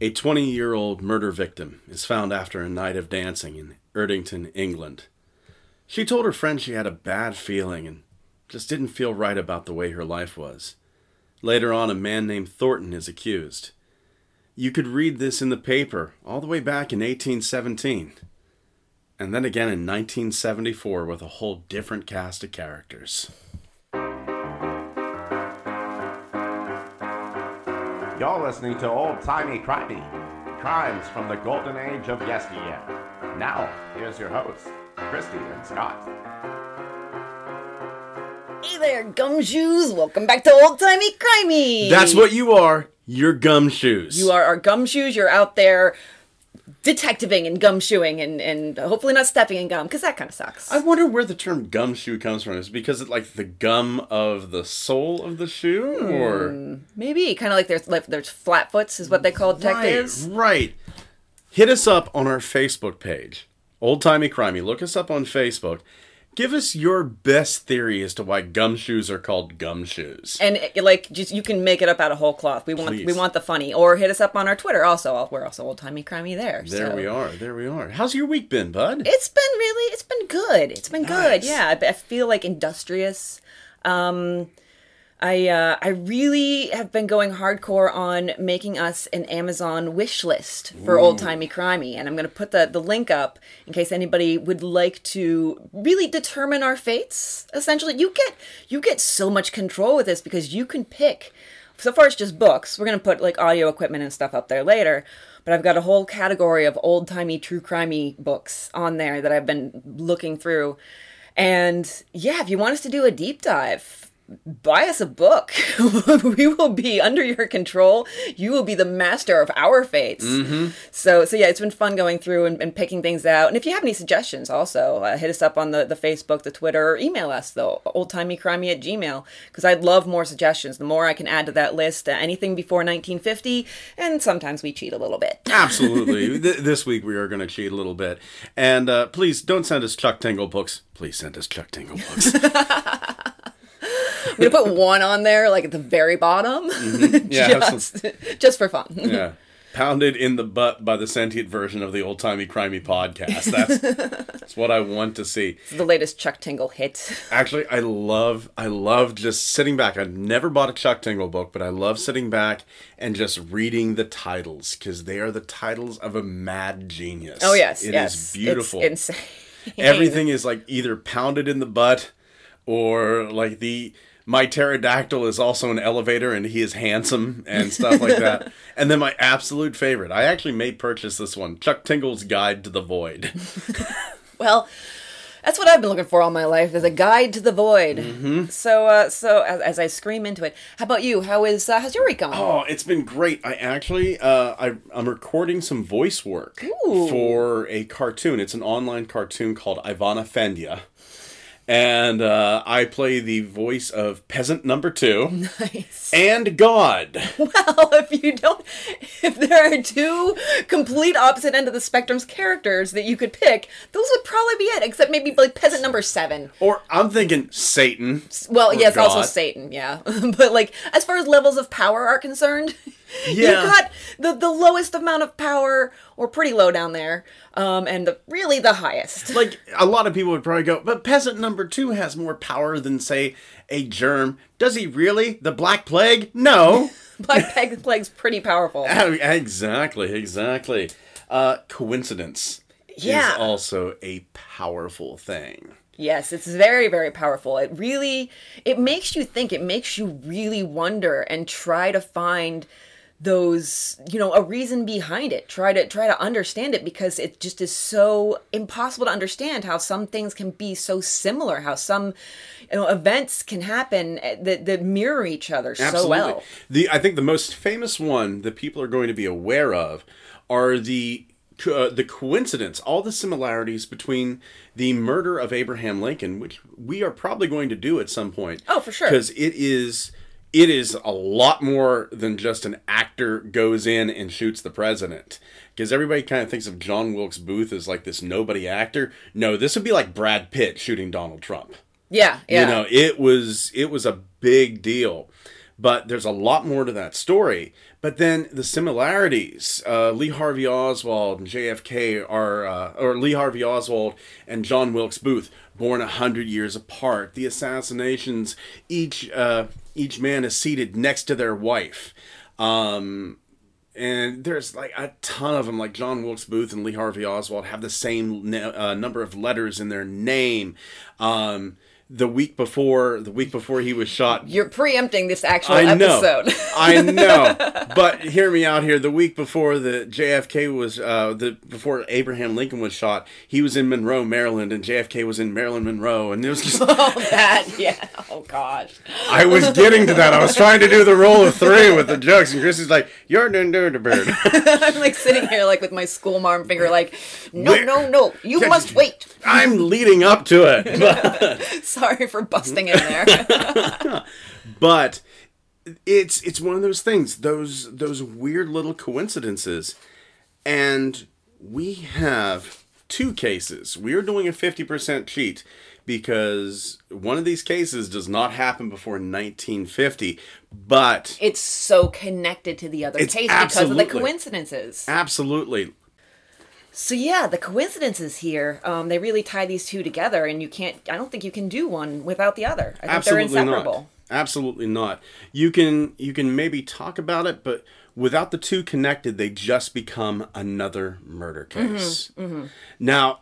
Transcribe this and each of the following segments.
A 20 year old murder victim is found after a night of dancing in Erdington, England. She told her friend she had a bad feeling and just didn't feel right about the way her life was. Later on, a man named Thornton is accused. You could read this in the paper all the way back in 1817. And then again in 1974 with a whole different cast of characters. You're listening to Old Timey Crimey, crimes from the golden age of yesteryear. Now, here's your hosts, Christy and Scott. Hey there, gumshoes! Welcome back to Old Timey Crimey! That's what you are. You're gumshoes. You are our gumshoes. You're out there detectiving and gumshoeing and, and hopefully not stepping in gum, because that kind of sucks. I wonder where the term gumshoe comes from. Is it because it's like the gum of the sole of the shoe, or hmm, Maybe. Kind of like there's, like there's flatfoots, is what they call detectives. Right, right. Hit us up on our Facebook page, Old Timey Crimey. Look us up on Facebook. Give us your best theory as to why gumshoes are called gumshoes. And like, just you can make it up out of whole cloth. We want Please. we want the funny, or hit us up on our Twitter. Also, we're also old timey crimey there. There so. we are. There we are. How's your week been, bud? It's been really, it's been good. It's been good. Yeah, I, I feel like industrious. Um, I uh, I really have been going hardcore on making us an Amazon wish list for old timey crimey, and I'm going to put the the link up in case anybody would like to really determine our fates. Essentially, you get you get so much control with this because you can pick. So far, it's just books. We're gonna put like audio equipment and stuff up there later. But I've got a whole category of old timey true crimey books on there that I've been looking through. And yeah, if you want us to do a deep dive, buy us a book. we will be under your control. You will be the master of our fates. So, so yeah, it's been fun going through and, and picking things out. And if you have any suggestions, also uh, hit us up on the, the Facebook, the Twitter, or email us though, oldtimeycrimey at gmail, because I'd love more suggestions. The more I can add to that list, uh, anything before 1950, and sometimes we cheat a little bit. Absolutely. Th- this week we are going to cheat a little bit. And uh, please don't send us Chuck Tingle books. Please send us Chuck Tingle books. I'm gonna put one on there, like at the very bottom, mm-hmm. Yeah, just, just for fun. yeah. Pounded in the butt by the sentient version of the old timey crimey podcast. That's, that's what I want to see. the latest Chuck Tingle hit. Actually, I love I love just sitting back. I've never bought a Chuck Tingle book, but I love sitting back and just reading the titles because they are the titles of a mad genius. Oh yes, It is yes, beautiful. It's insane. Everything is like either pounded in the butt or like the my pterodactyl is also an elevator and he is handsome and stuff like that. and then my absolute favorite, I actually may purchase this one, Chuck Tingle's Guide to the Void. Well, that's what I've been looking for all my life. Is a guide to the void. Mm-hmm. So, uh, so as, as I scream into it, how about you? How is uh, how's your week going? Oh, it's been great. I actually, uh, I, I'm recording some voice work Ooh. for a cartoon. It's an online cartoon called Ivana Fendia. And uh, I play the voice of Peasant Number Two Nice. and God. Well, if you don't, if there are two complete opposite end of the spectrum's characters that you could pick, those would probably be it. Except maybe like peasant number seven. Or I'm thinking Satan. Well, yes, also Satan, yeah. but like as far as levels of power are concerned, Yeah. you've got the the lowest amount of power, or pretty low down there, um, and the, really the highest. Like a lot of people would probably go, but Peasant Number Two has more power than say a germ. Does he really? The Black Plague? No. Black Plague's pretty powerful. Oh, exactly, exactly. Uh, coincidence Yeah. is also a powerful thing. Yes, it's very very powerful. It really it makes you think. It makes you really wonder and try to find those you know a reason behind it try to try to understand it because it just is so impossible to understand how some things can be so similar how some you know events can happen that, that mirror each other so well The I think the most famous one that people are going to be aware of are the uh, the coincidence, all the similarities between the murder of Abraham Lincoln, which we are probably going to do at some point. Oh, for sure. Because it is it is a lot more than just an actor goes in and shoots the president. Because everybody kind of thinks of John Wilkes Booth as like this nobody actor. No, this would be like Brad Pitt shooting Donald Trump yeah yeah you know it was it was a big deal But there's a lot more to that story. But then the similarities, uh, Lee Harvey Oswald and JFK are, uh, or Lee Harvey Oswald and John Wilkes Booth, born a hundred years apart. The assassinations, each uh, each man is seated next to their wife. Um, and there's like a ton of them like john wilkes booth and lee harvey oswald have the same uh, number of letters in their name um, the week before the week before he was shot You're preempting this actual I know. episode. I know. But hear me out here. The week before the JFK was uh the before Abraham Lincoln was shot, he was in Monroe, Maryland, and JFK was in Maryland, Monroe, and it was just oh, that, yeah. Oh, gosh. I was getting to that. I was trying to do the roll of three with the jokes, and Chrissy's like, "You're doing the bird." I'm like sitting here, like with my school marm finger, like, no, Where- no, no, you must wait. I'm leading up to it, Sorry for busting in there. but it's it's one of those things. Those those weird little coincidences, and we have two cases. We are doing a fifty percent cheat because one of these cases does not happen before 1950, but it's so connected to the other case because of the coincidences. absolutely So yeah, the coincidences here, um, they really tie these two together, and you can't. I don't think you can do one without the other. I think absolutely they're not inseparable. absolutely not you can you can maybe talk about it but without the two connected they just become another murder case now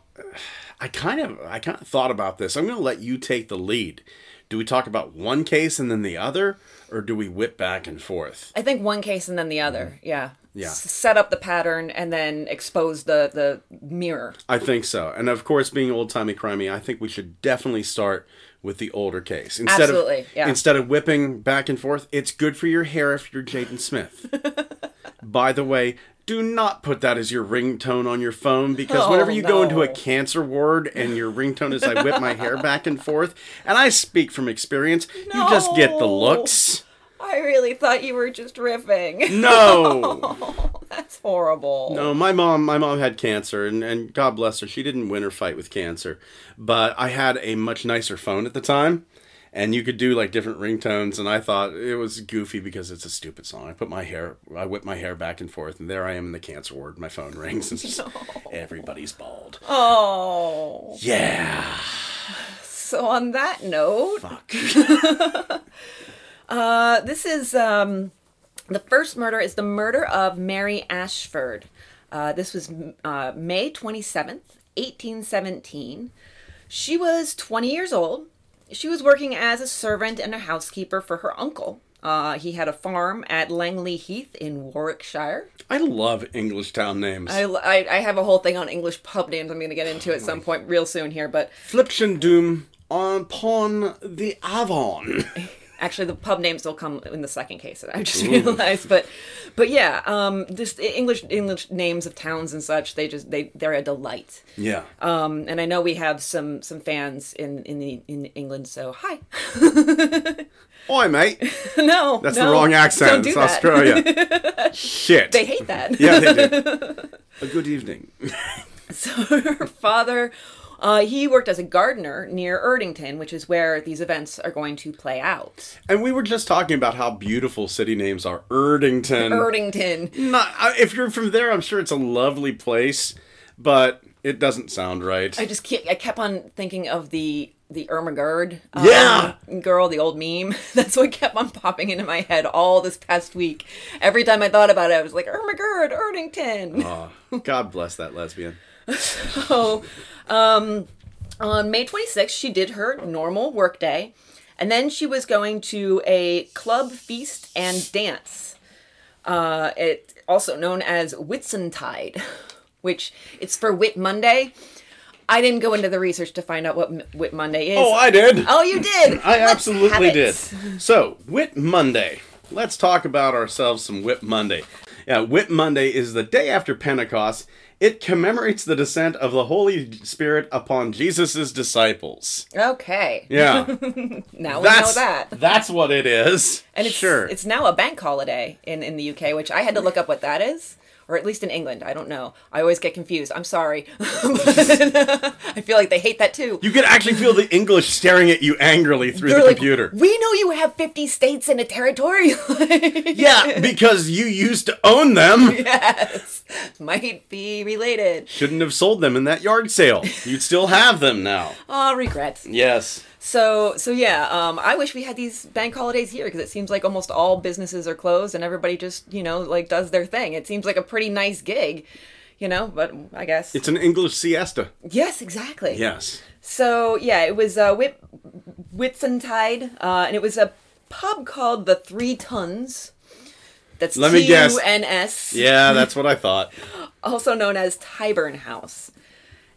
i kind of i kind of thought about this i'm going to let you take the lead do we talk about one case and then the other or do we whip back and forth I think one case and then the other. Mm-hmm. Yeah. S- set up the pattern and then expose the the mirror. i think so and of course being old-timey crimey i think we should definitely start with the older case instead Absolutely, of yeah. instead of whipping back and forth it's good for your hair if you're jaden smith By the way, do not put that as your ringtone on your phone because Oh, whenever you go into a cancer ward and your ringtone is I whip my hair back and forth, and I speak from experience, you just get the looks. I really thought you were just riffing. No. That's horrible. No, my mom my mom had cancer and, and God bless her, she didn't win her fight with cancer. But I had a much nicer phone at the time. And you could do like different ringtones, and I thought it was goofy because it's a stupid song. I put my hair, I whip my hair back and forth, and there I am in the cancer ward. My phone rings, and just, everybody's bald. Oh. Yeah, So on that note, fuck. uh, this is um, the first murder is the murder of Mary Ashford. Uh, this was uh, May twenty seventh, eighteen seventeen. She was twenty years old. She was working as a servant and a housekeeper for her uncle. Uh, he had a farm at Langley Heath in Warwickshire. I love English town names. I, I, I have a whole thing on English pub names I'm going to get into at some point real soon here, but Flipshin Doom upon the Avon. Actually, the pub names will come in the second case. That i just realized, but, but yeah, um, this English English names of towns and such. They just they they're a delight. yeah. Um, and I know we have some some fans in in the in England. So hi. Oi, mate. no, That's no, the wrong accent. Don't do it's that. Australia. Shit. They hate that. yeah, they do. A good evening. So her father, uh, he worked as a gardener near Erdington, which is where these events are going to play out. And we were just talking about how beautiful city names are. Erdington. Erdington. Not, if you're from there, I'm sure it's a lovely place, but it doesn't sound right. I just keep, I kept on thinking of the the Irma Gerd um, Yeah. girl, the old meme. That's what kept on popping into my head all this past week. Every time I thought about it, I was like Irma Gerd, Erdington. Oh, God bless that lesbian. So, um, on May 26th, she did her normal workday, and then she was going to a club feast and dance. Uh, it also known as Whitsuntide, which it's for Whit Monday. I didn't go into the research to find out what Whit Monday is. Oh, I did. Oh, you did. I Let's absolutely did. So, Whit Monday. Let's talk about ourselves some Whit Monday. Yeah, Whit Monday is the day after Pentecost. It commemorates the descent of the Holy Spirit upon Jesus' disciples. Okay. Yeah, Now we know that. That's what it is. And it's sure. it's now a bank holiday in, in the UK, which I had to look up what that is. Or at least in England. I don't know. I always get confused. I'm sorry. I feel like they hate that too. You can actually feel the English staring at you angrily through They're the like, computer. We know you have 50 states and a territory. Yeah, because you used to own them. yes. Might be related. Shouldn't have sold them in that yard sale. You'd still have them now. Oh, regrets. Yes. So, so yeah, um, I wish we had these bank holidays here because it seems like almost all businesses are closed and everybody just, you know, like does their thing. It seems like a pretty nice gig, you know, but I guess. It's an English siesta. yes, exactly. Yes. So, yeah, it was uh, Whit- Whitsuntide, uh, and it was a pub called the Three Tons. That's Let me guess. T-U-N-S. Yeah, that's what I thought. also known as Tyburn House.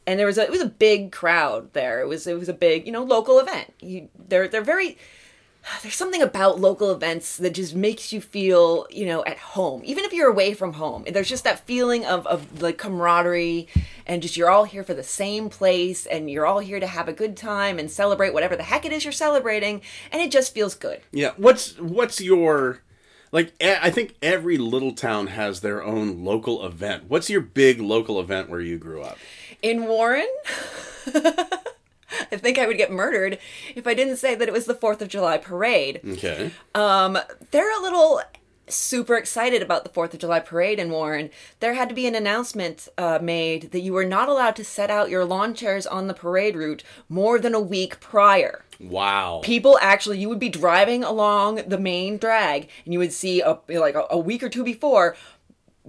And there was a it was a big crowd there. It was it was a big, you know, local event. You they're they're very there's something about local events that just makes you feel, you know, at home. Even if you're away from home. There's just that feeling of of like camaraderie and just you're all here for the same place and you're all here to have a good time and celebrate whatever the heck it is you're celebrating and it just feels good. Yeah. What's what's your like? I think every little town has their own local event. What's your big local event where you grew up? In Warren. I think I would get murdered if I didn't say that it was the 4th of July parade. Okay. Um, they're a little super excited about the 4th of July parade in Warren. There had to be an announcement uh, made that you were not allowed to set out your lawn chairs on the parade route more than a week prior. Wow. People actually, you would be driving along the main drag and you would see a, like a, a week or two before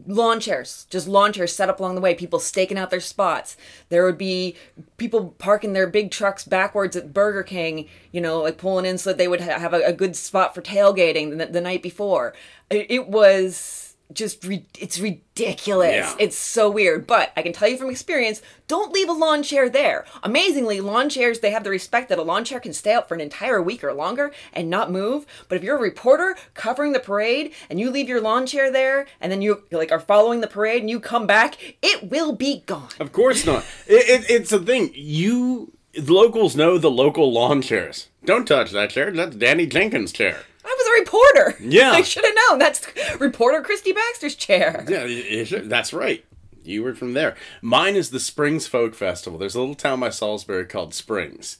lawn chairs, just lawn chairs set up along the way, people staking out their spots. There would be people parking their big trucks backwards at Burger King, you know, like pulling in so that they would ha- have a, a good spot for tailgating the, the night before. It, it was just, re- it's ridiculous. Yeah. It's so weird. But I can tell you from experience, don't leave a lawn chair there. Amazingly, lawn chairs, they have the respect that a lawn chair can stay up for an entire week or longer and not move. But if you're a reporter covering the parade and you leave your lawn chair there and then you like are following the parade and you come back, it will be gone. Of course not. It, it, it's a thing. You the locals know the local lawn chairs. Don't touch that chair. That's Danny Jenkins' chair. I was a reporter. Yeah. I should have known. That's reporter Christy Baxter's chair. Yeah, it- it should- that's right. You were from there. Mine is the Springs Folk Festival. There's a little town by Salisbury called Springs.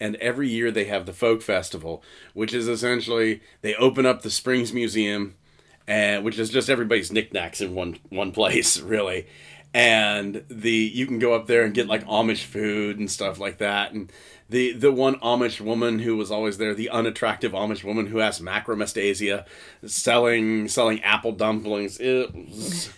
And every year they have the Folk Festival, which is essentially they open up the Springs Museum, and which is just everybody's knickknacks in one one place, really. And the you can go up there and get like Amish food and stuff like that. And the the one Amish woman who was always there, the unattractive Amish woman who has macromastasia, selling selling apple dumplings. It was,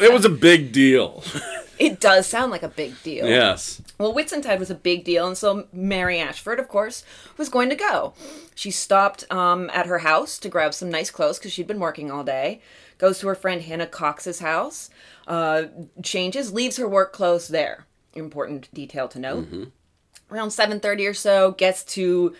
it was a big deal. It does sound like a big deal. yes. Well, Whitsuntide was a big deal, and so Mary Ashford, of course, was going to go. She stopped um, at her house to grab some nice clothes because she'd been working all day. Goes to her friend Hannah Cox's house, uh, changes, leaves her work clothes there. Important detail to note. Around seven thirty or so, gets to.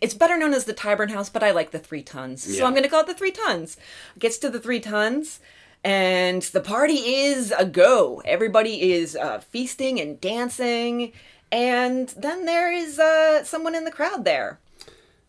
It's better known as the Tyburn House, but I like the Three Tons, so I'm going to call it the Three Tons. Gets to the Three Tons, and the party is a go. Everybody is uh, feasting and dancing, and then there is uh, someone in the crowd there.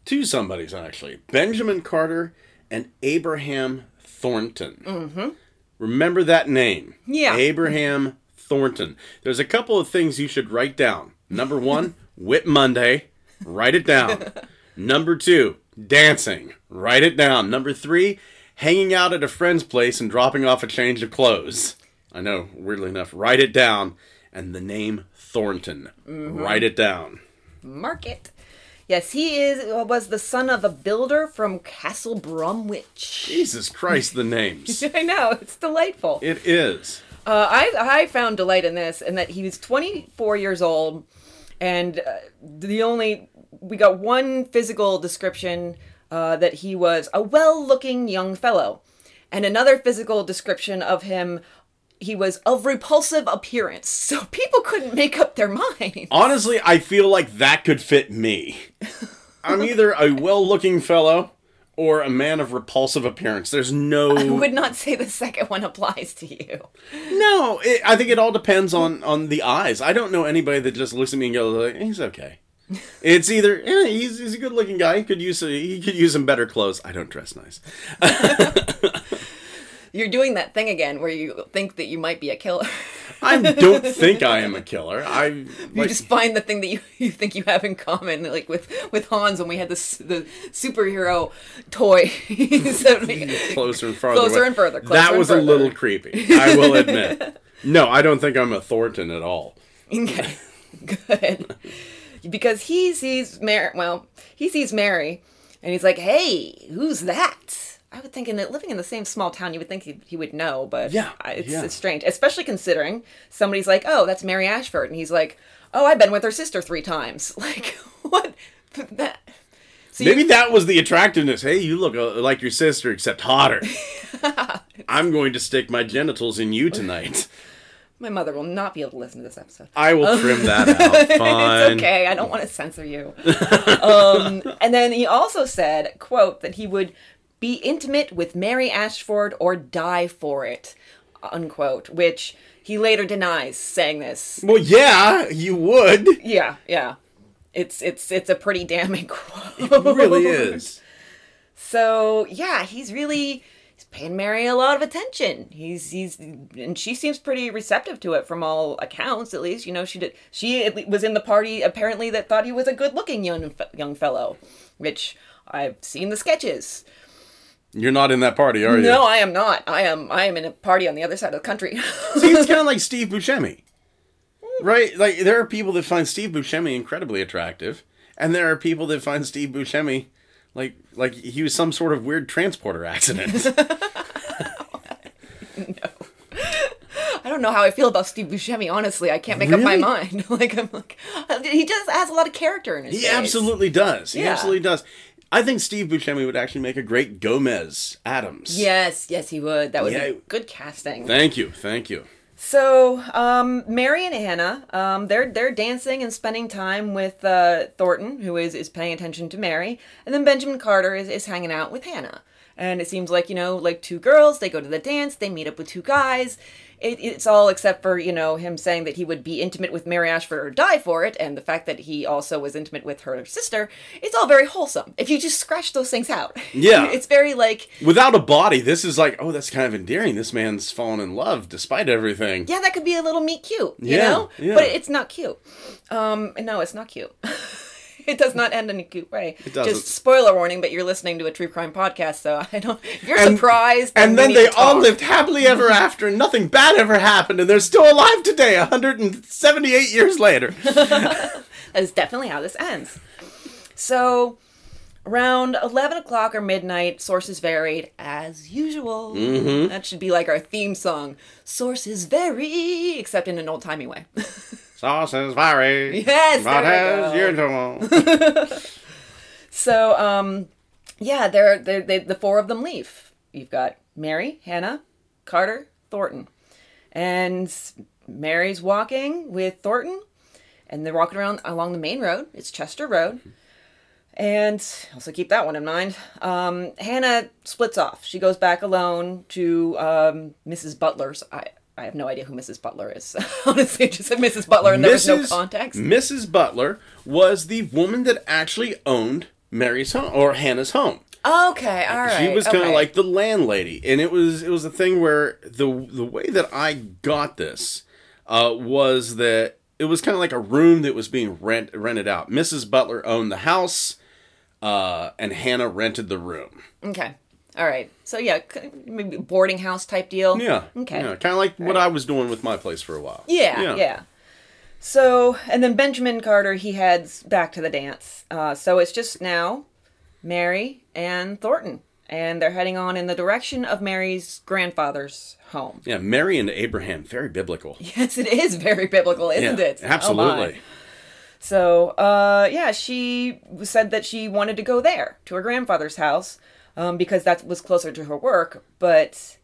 Two somebodies actually. Benjamin Carter and Abraham Thornton. Mm-hmm. Remember that name. Yeah. Abraham Thornton. There's a couple of things you should write down. Number one, Whit Monday. Write it down. Number two, dancing. Write it down. Number three, hanging out at a friend's place and dropping off a change of clothes. I know, weirdly enough. Write it down. And the name Thornton. Write it down. Market. Yes, he is was the son of a builder from Castle Bromwich. Jesus Christ, the names. I know it's delightful. It is. Uh, I I found delight in this, in that he was 24 years old, and uh, the only we got one physical description uh, that he was a well-looking young fellow, and another physical description of him. He was of repulsive appearance, so people couldn't make up their mind. Honestly, I feel like that could fit me. I'm either a well looking fellow or a man of repulsive appearance. There's no. I would not say the second one applies to you. No, it, I think it all depends on, on the eyes. I don't know anybody that just looks at me and goes, like, he's okay. It's either yeah, he's, he's a good looking guy. He could use a, he could use some better clothes. I don't dress nice. You're doing that thing again where you think that you might be a killer. I don't think I am a killer. I you like, just find the thing that you, you think you have in common, like with with Hans when we had this the superhero toy. So closer and farther. Closer away. and further, closer that was a little creepy. I will admit. No, I don't think I'm a Thornton at all. Okay, good. Because he sees Mary. Well, he sees Mary, and he's like, "Hey, who's that?" I would think in living in the same small town, you would think he, he would know, but Yeah, it's, yeah. it's strange, especially considering somebody's like, "Oh, that's Mary Ashford," and he's like, "Oh, I've been with her sister three times." Like, what? That. So Maybe you- that was the attractiveness. Hey, you look uh, like your sister, except hotter. I'm going to stick my genitals in you tonight. my mother will not be able to listen to this episode. I will trim that out. Fine. It's okay. I don't want to censor you. um, and then he also said, "quote that he would be intimate with Mary Ashford or die for it." Unquote. Which he later denies saying this. Well, yeah, you would. Yeah, yeah. It's it's it's a pretty damning quote. It really is. So yeah, he's really he's paying Mary a lot of attention. He's he's and she seems pretty receptive to it from all accounts. At least you know she did. She was in the party apparently that thought he was a good looking young young fellow, which I've seen the sketches. You're not in that party, are you? No, I am not. I am I am in a party on the other side of the country. See, it's kind of like Steve Buscemi, right? Like there are people that find Steve Buscemi incredibly attractive, and there are people that find Steve Buscemi like like he was some sort of weird transporter accident. No. I don't know how I feel about Steve Buscemi. Honestly, I can't make up my mind. like I'm like he just has a lot of character in his. he face. absolutely does. He Yeah. absolutely does. I think Steve Buscemi would actually make a great Gomez Addams. Yes, yes, he would. That would Yeah. be good casting. Thank you, thank you. So, um, Mary and Hannah, um, they're they're dancing and spending time with uh, Thornton, who is is paying attention to Mary, and then Benjamin Carter is, is hanging out with Hannah. And it seems like you know, like two girls, they go to the dance, they meet up with two guys. It, it's all except for you know him saying that he would be intimate with Mary Ashford or die for it, and the fact that he also was intimate with her sister. It's all very wholesome. If you just scratch those things out, Yeah. it's very like Without a body, this is like, oh, that's kind of endearing. This man's fallen in love despite everything. yeah, that could be a little meet cute, you Yeah, know? yeah. But it's not cute. Um, no, it's not cute. it does not end in a cute way. It doesn't. Just spoiler warning, but you're listening to a true crime podcast, so I don't. If you're And- surprised, And then they all talk. lived happily ever after, and nothing bad ever happened, and they're still alive today, 178 years later. That is definitely how this ends. So, around 11 o'clock or midnight, sources varied as usual. Mm-hmm. That should be like our theme song. Sources vary, except in an old timey way. Sauces vary. Yes, But as usual. So, um, yeah, they're, they're, they, the four of them leave. You've got Mary, Hannah, Carter, Thornton. And Mary's walking with Thornton, and they're walking around along the main road. It's Chester Road. And also keep that one in mind. Um, Hannah splits off. She goes back alone to um, Mrs. Butler's. I, I have no idea who Mrs. Butler is. Honestly, I just said Mrs. Butler, and there was no context. Mrs. Butler was the woman that actually owned Mary's home or Hannah's home. Okay, all right. She was kind of okay. like the landlady, and it was it was a thing where the the way that I got this uh, was that it was kind of like a room that was being rent rented out. Mrs. Butler owned the house, uh, and Hannah rented the room. Okay. All right. So yeah, maybe boarding house type deal. Yeah. Okay. Yeah, kind of like what I was doing with my place for a while. Yeah, yeah. So, and then Benjamin Carter, he heads back to the dance. Uh, so it's just now Mary and Thornton. And they're heading on in the direction of Mary's grandfather's home. Yeah, Mary and Abraham, very biblical. Yes, it is very biblical, isn't yeah, it? Oh, absolutely. So, uh, yeah, she said that she wanted to go there to her grandfather's house um, because that was closer to her work, but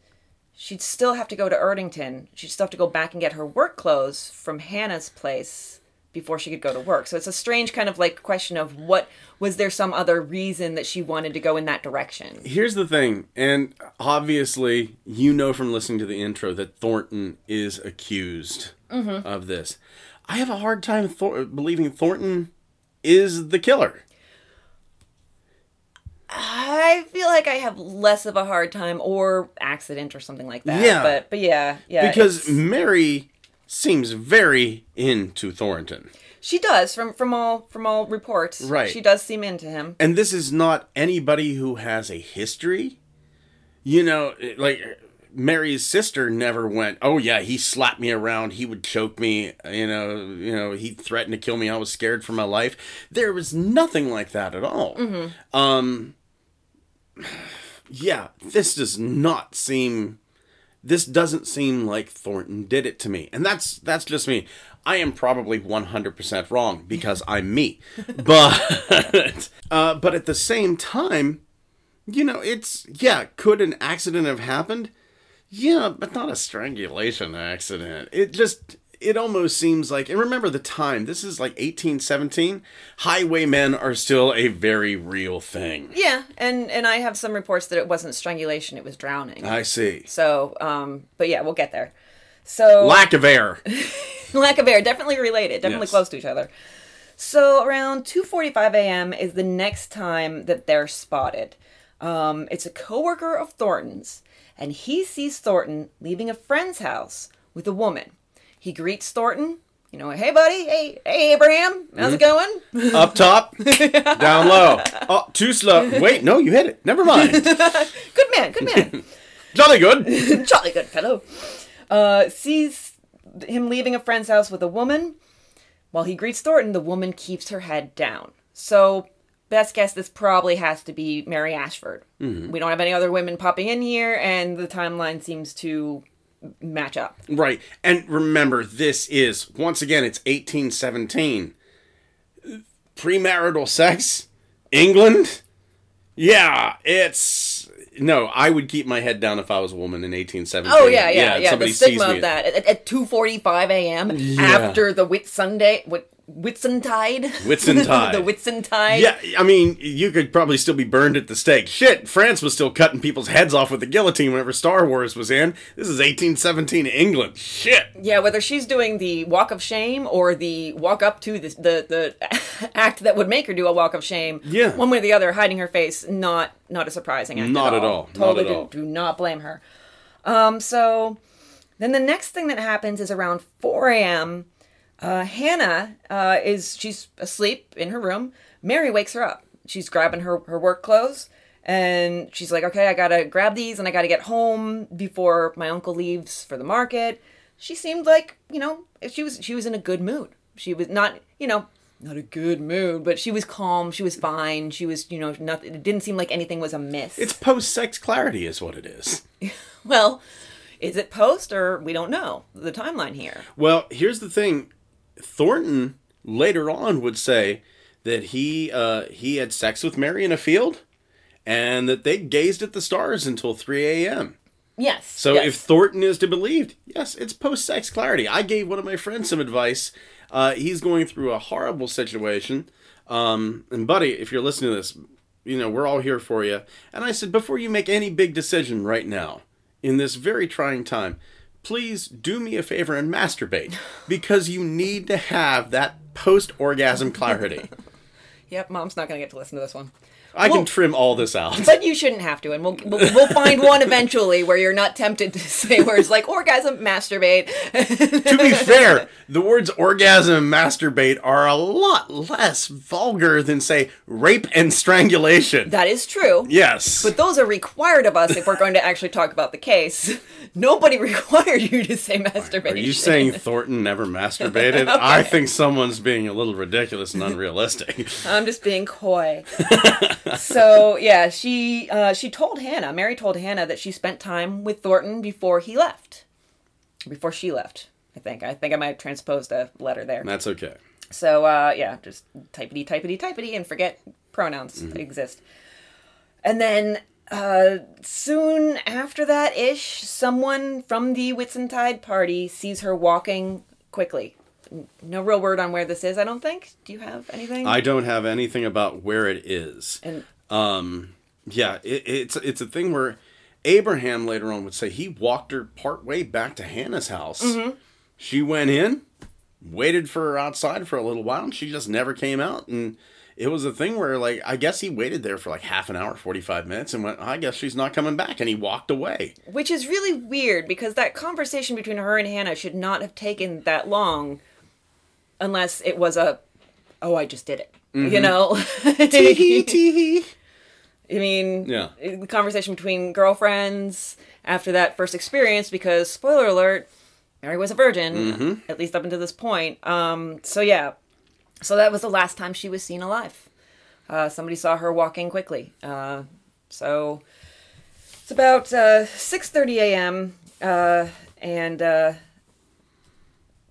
she'd still have to go to Erdington. She'd still have to go back and get her work clothes from Hannah's place before she could go to work. So it's a strange kind of like question of what was there some other reason that she wanted to go in that direction? Here's the thing, and obviously, you know from listening to the intro that Thornton is accused Mm-hmm. of this. I have a hard time Thor- believing Thornton is the killer. I feel like I have less of a hard time or accident or something like that. Yeah. But but yeah, yeah. because it's- Mary seems very into Thornton. she does from from all from all reports. Right. She does seem into him. And this is not anybody who has a history. You know, like Mary's sister never went, "Oh yeah, he slapped me around, he would choke me, you know, you know, he threatened to kill me. I was scared for my life." There was nothing like that at all. Um yeah, this does not seem this doesn't seem like Thornton did it to me. And that's that's just me. I am probably 100% wrong because I'm me. But uh, but at the same time, you know, it's yeah, could an accident have happened? Yeah, but not a strangulation accident. It just it almost seems like and remember the time. This is like 1817. Highwaymen are still a very real thing. Yeah, and and I have some reports that it wasn't strangulation; it was drowning. I see. so, um, but yeah, we'll get there. So Lack of air. lack of air definitely related definitely Yes. close to each other so around 2.45 a.m is the next time that they're spotted um, it's a coworker of thornton's and he sees thornton leaving a friend's house with a woman he greets thornton you know hey buddy hey hey abraham how's it going Up top, down low. Oh, too slow. Wait, no, you hit it. Never mind. good man good man Jolly good. jolly good fellow uh, sees him leaving a friend's house with a woman. While he greets Thornton, the woman keeps her head down. So, best guess this probably has to be Mary Ashford. We don't have any other women popping in here, and the timeline seems to match up. Right. And remember, this is, once again, it's 1817. Premarital sex? England? Yeah, it's. No, I would keep my head down if I was a woman in 1817. Oh yeah, yeah, yeah. the somebody stigma of that at, at two forty-five a.m. after the Whit Sunday, Whit, Whitsuntide, Whitsuntide. the Whitsuntide. Yeah, I mean, you could probably still be burned at the stake. Shit, France was still cutting people's heads off with the guillotine whenever Star Wars was in. This is 1817 England. Shit. Yeah, whether she's doing the walk of shame or the walk up to the the, the act that would make her do a walk of shame, Yeah. one way or the other, hiding her face, not not a surprising act. Not at at all. all, not Totally at do, do not blame her. Um, so then the next thing that happens is around 4 a.m. Uh, Hannah uh, is she's asleep in her room. Mary wakes her up. She's grabbing her her work clothes. And she's like, okay, I gotta grab these and I gotta get home before my uncle leaves for the market. She seemed like, you know, she was she was in a good mood. She was not, you know, not a good mood, but she was calm. She was fine. She was, you know, nothing. It didn't seem like anything was amiss. It's post sex clarity, is what it is. well, is it post or we don't know the timeline here? Well, here's the thing Thornton later on would say that he uh, he had sex with Mary in a field and that they gazed at the stars until 3 a.m. Yes. So yes. if Thornton is to be believed, yes, it's post sex clarity. I gave one of my friends some advice. Uh, he's going through a horrible situation. Um, and, buddy, if you're listening to this, you know, we're all here for you. And I said, before you make any big decision right now, in this very trying time, please do me a favor and masturbate because you need to have that post orgasm clarity. Yep, mom's not going to get to listen to this one. I Well- can trim all this out. But you shouldn't have to, and we'll, we'll we'll find one eventually where you're not tempted to say words like orgasm, masturbate. to be fair, the words orgasm and masturbate are a lot less vulgar than, say, rape and strangulation. that is true. yes. But those are required of us if we're going to actually talk about the case. Nobody required you to say are masturbation. you saying Thornton never masturbated? I think someone's being a little ridiculous and unrealistic. I'm just being coy. So yeah, she uh, she told Hannah, Mary told Hannah that she spent time with Thornton before he left, before she left. I think I think I might have transposed a letter there. That's okay. So uh, yeah, just typity typity typity and forget pronouns exist. And then uh, soon after that ish, someone from the Whitsuntide party sees her walking quickly. No real word on where this is, I don't think. Do you have anything? I don't have anything about where it is. and Um, yeah, it, it's it's a thing where Abraham later on would say he walked her part way back to Hannah's house. She went in, waited for her outside for a little while, and she just never came out. And it was a thing where like I guess he waited there for like half an hour, forty five minutes, and went. I guess she's not coming back, and he walked away. Which is really weird because that conversation between her and Hannah should not have taken that long unless it was a, oh, I just did it. Mm-hmm. You know? Tee tee. I mean, Yeah. the conversation between girlfriends after that first experience, because spoiler alert, Mary was a virgin, Mm-hmm. at least up until this point. Um, so yeah, so that was the last time she was seen alive. Uh, somebody saw her walking quickly. Uh, so it's about uh, 6:30 a.m. Uh, and uh,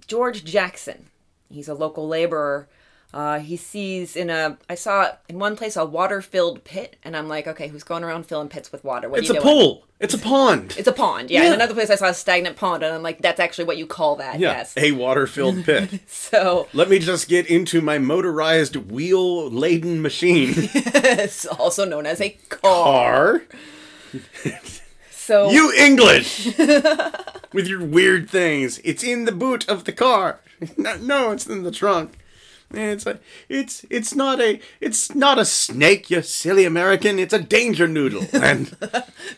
George Jackson, he's a local laborer. Uh, he sees in a I saw in one place a water filled pit, and I'm like, okay, who's going around filling pits with water? What It's are a doing? pool. It's a pond. It's a pond, yeah. Yeah. And another place I saw a stagnant pond, and I'm like, that's actually what you call that. yeah, Yes. a water filled pit. So Let me just get into my motorized wheel laden machine it's also known as a car. car. So You English with your weird things. It's in the boot of the car. No, no, it's in the trunk. It's a, it's it's not a it's not a snake, you silly American. It's a danger noodle. And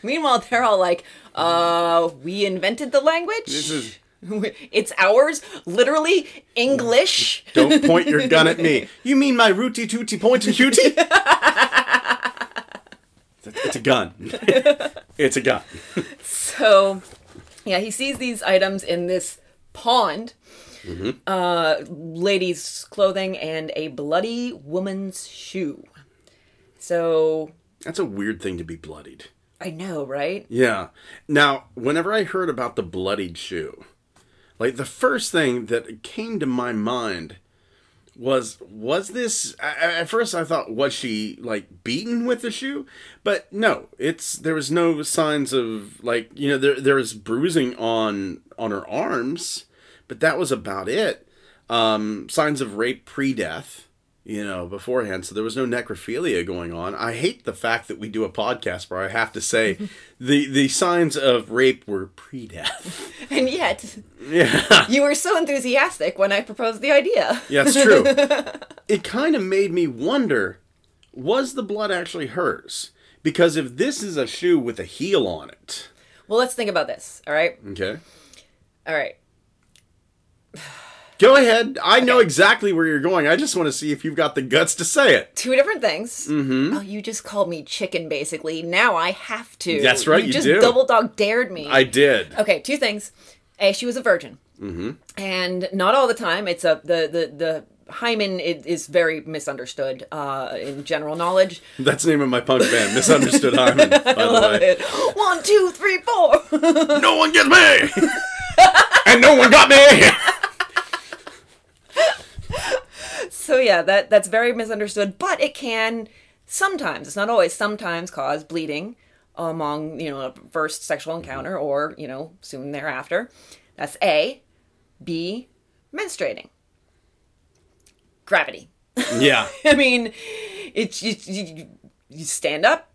meanwhile, they're all like, uh, we invented the language. this is it's ours, literally English. don't point your gun at me. You mean my rooty tooty point and shooty? It's a gun. It's a gun. So, yeah, he sees these items in this pond. Uh, ladies' clothing and a bloody woman's shoe. So, That's a weird thing to be bloodied. I know, right? Yeah. Now, whenever I heard about the bloodied shoe, like the first thing that came to my mind was was this at first I thought was she like beaten with the shoe? But no, it's there was no signs of like, you know, there there was bruising on on her arms, but that was about it. Um signs of rape pre-death you know, beforehand. So there was no necrophilia going on. I hate the fact that we do a podcast where I have to say the the signs of rape were pre-death. And yet, Yeah, you were so enthusiastic when I proposed the idea. yeah, it's true. it kind of made me wonder: was the blood actually hers? Because if this is a shoe with a heel on it, Well, let's think about this, all right? okay. All right. Go ahead. I know exactly where you're going. I just want to see if you've got the guts to say it. Two different things. Mm-hmm. Oh, you just called me chicken, basically. Now I have to. That's right, you just do. double dog dared me. I did. Okay, two things. A, she was a virgin, mm-hmm. and not all the time. It's a the the the hymen is, is very misunderstood uh, in general knowledge. That's the name of my punk band, Misunderstood Hymen. by the way. One, two, three, four. No one gets me! and no one got me! So yeah, that that's very misunderstood, but it can sometimes. It's not always. Sometimes cause bleeding among you know a first sexual mm-hmm. encounter or you know soon thereafter. That's A. B. Menstruating. Gravity. yeah. I mean, it's you, you, you stand up,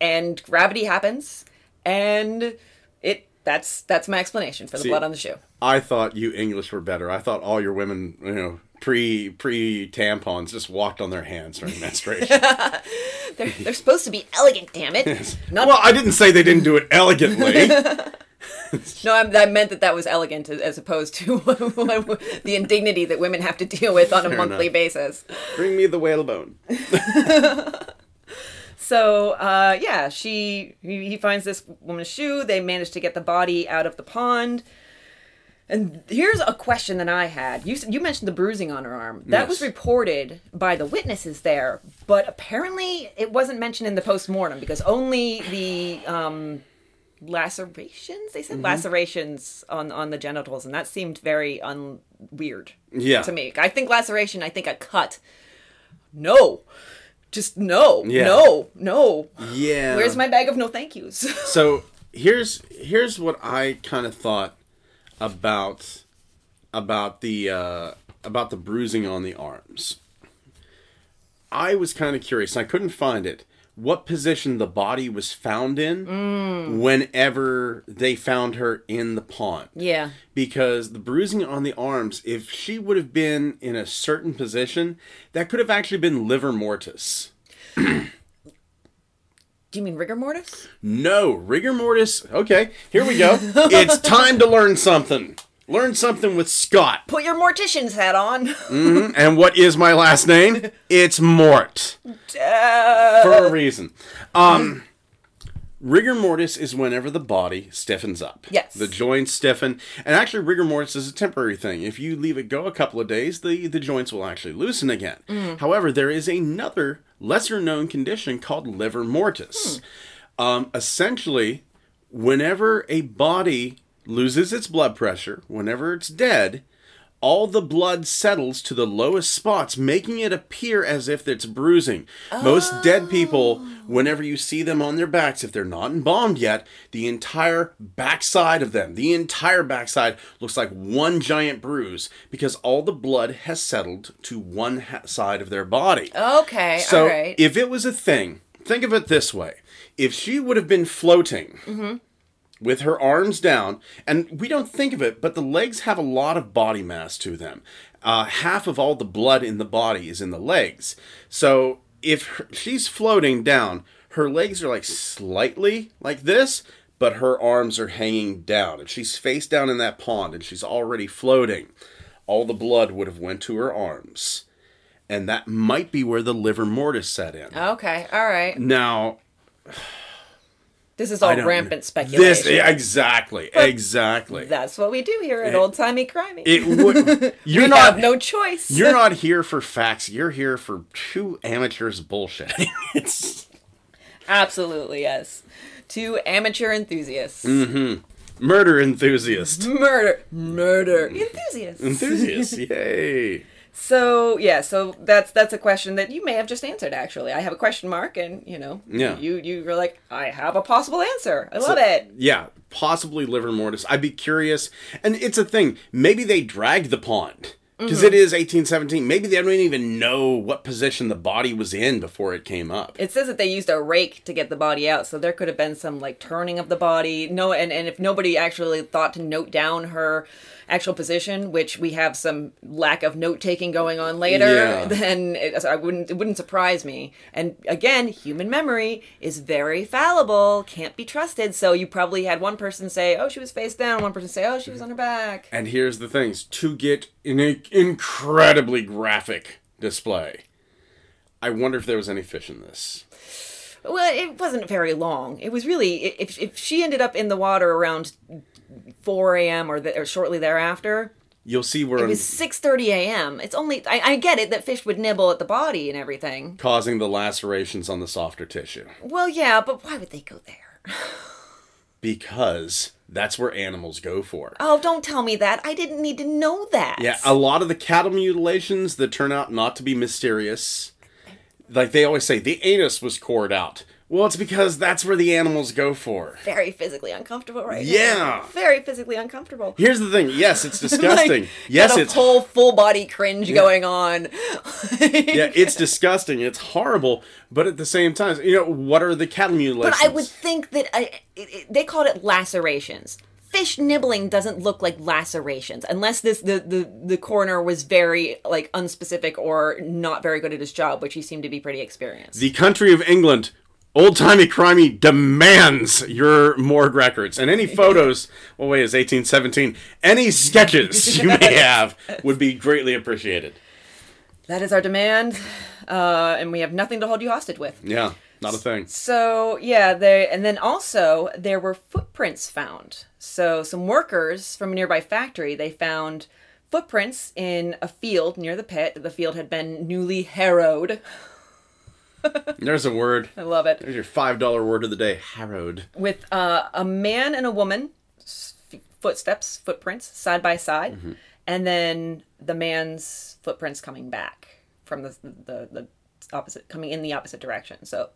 and gravity happens, and it that's that's my explanation for the See- blood on the shoe. I thought you English were better. I thought all your women, you know, pre pre tampons just walked on their hands during menstruation. They're they're supposed to be elegant, damn it. Not well, I didn't say they didn't do it elegantly. no, I, I meant that that was elegant as, as opposed to the indignity that women have to deal with on a Fair monthly enough. basis. Bring me the whalebone. So, uh, yeah, she he he finds this woman's shoe. They manage to get the body out of the pond. And here's a question that I had. You you mentioned the bruising on her arm. That was reported by the witnesses there, but apparently it wasn't mentioned in the post-mortem because only the um, lacerations, they said Mm-hmm. lacerations on on the genitals and that seemed very un weird Yeah. to me. I think laceration, I think a cut. No. Just no. Yeah. No. No. Yeah. Where's my bag of no thank yous? So here's here's what I kind of thought about about the uh, about the bruising on the arms. I was kind of curious. I couldn't find it. what position the body was found in whenever they found her in the pond. Yeah. Because the bruising on the arms, if she would have been in a certain position, that could have actually been livor mortis. Do you mean rigor mortis? No, rigor mortis. Okay, here we go. it's time to learn something. Learn something with Scott. Put your mortician's hat on. And what is my last name? It's Mort. For a reason. Um, rigor mortis is whenever the body stiffens up. Yes. The joints stiffen. And actually, rigor mortis is a temporary thing. If you leave it go a couple of days, the, the joints will actually loosen again. However, there is another lesser known condition called livor mortis. Um, essentially, whenever a body loses its blood pressure, whenever it's dead, all the blood settles to the lowest spots, making it appear as if it's bruising. Most dead people, oh. whenever you see them on their backs, if they're not embalmed yet, the entire backside of them, the entire backside looks like one giant bruise because all the blood has settled to one ha- side of their body. Okay, So all right. if it was a thing, think of it this way: if she would have been floating mm-hmm. With her arms down, and we don't think of it, but the legs have a lot of body mass to them. Uh, half of all the blood in the body is in the legs. So if her, she's floating down, her legs are like slightly like this. But her arms are hanging down. If she's face down in that pond and she's already floating, all the blood would have went to her arms and that might be where the livor mortis set in. okay, all right. Now, This is all rampant speculation. This exactly, exactly. That's what we do here at Old Timey Crimey. it would. You're not. have no choice. You're not here for facts. You're here for two amateurs bullshit. it's Absolutely, yes. Two amateur enthusiasts. Mm. Hmm. Murder enthusiast. Murder. Murder. Enthusiasts. Enthusiast. Yay. So yeah, so that's that's a question that you may have just answered. Actually, I have a question mark, and you know, Yeah. you you were like, I have a possible answer. I love it. Yeah, possibly livor mortis. I'd be curious. And it's a thing. Maybe they dragged the pond. Because Mm-hmm. is 1817. Maybe they don't even know what position the body was in before it came up. It says that they used a rake to get the body out, so there could have been some like turning of the body. No, and and if nobody actually thought to note down her actual position, which we have some lack of note taking going on later, Yeah. then it, I wouldn't it wouldn't surprise me. And again, human memory is very fallible, can't be trusted. So you probably had one person say, "Oh, she was face down," one person say, "Oh, she was on her back." And here's the things to get an incredibly graphic display. I wonder if there was any fish in this. Well, it wasn't very long. It was really if if she ended up in the water around 4 a.m. or, the, or shortly thereafter, You'll see where it I'm was 6:30 a.m. It's only I, I get it that fish would nibble at the body and everything. causing the lacerations on the softer tissue. Well, yeah, but why would they go there? Because that's where animals go for. Oh, don't tell me that. I didn't need to know that. Yeah, a lot of the cattle mutilations that turn out not to be mysterious, like they always say, the anus was cored out. Well, it's because that's where the animals go for. Very physically uncomfortable right now. Yeah. Very physically uncomfortable. Here's the thing. Yes, it's disgusting. Like, yes, it's whole full body cringe going on. yeah, it's disgusting. It's horrible. But at the same time, you know, what are the cattle mutilations? But I would think that I, it, it, they called it lacerations. Fish nibbling doesn't look like lacerations unless this the, the the coroner was very like unspecific or not very good at his job, which he seemed to be pretty experienced. the country of England, old timey crimey, demands your morgue records and any photos. well, wait, it's 1817. Any sketches you may have would be greatly appreciated. that is our demand, uh, and we have nothing to hold you hostage with. Yeah, not a thing. So yeah, they and then also there were footprints found. So some workers from a nearby factory they found footprints in a field near the pit. The field had been newly harrowed. There's a word. I love it. There's your five dollar word of the day. Harrowed. With uh, a man and a woman, footsteps, footprints side by side, Mm-hmm. and then the man's footprints coming back from the, the the opposite, coming in the opposite direction. So,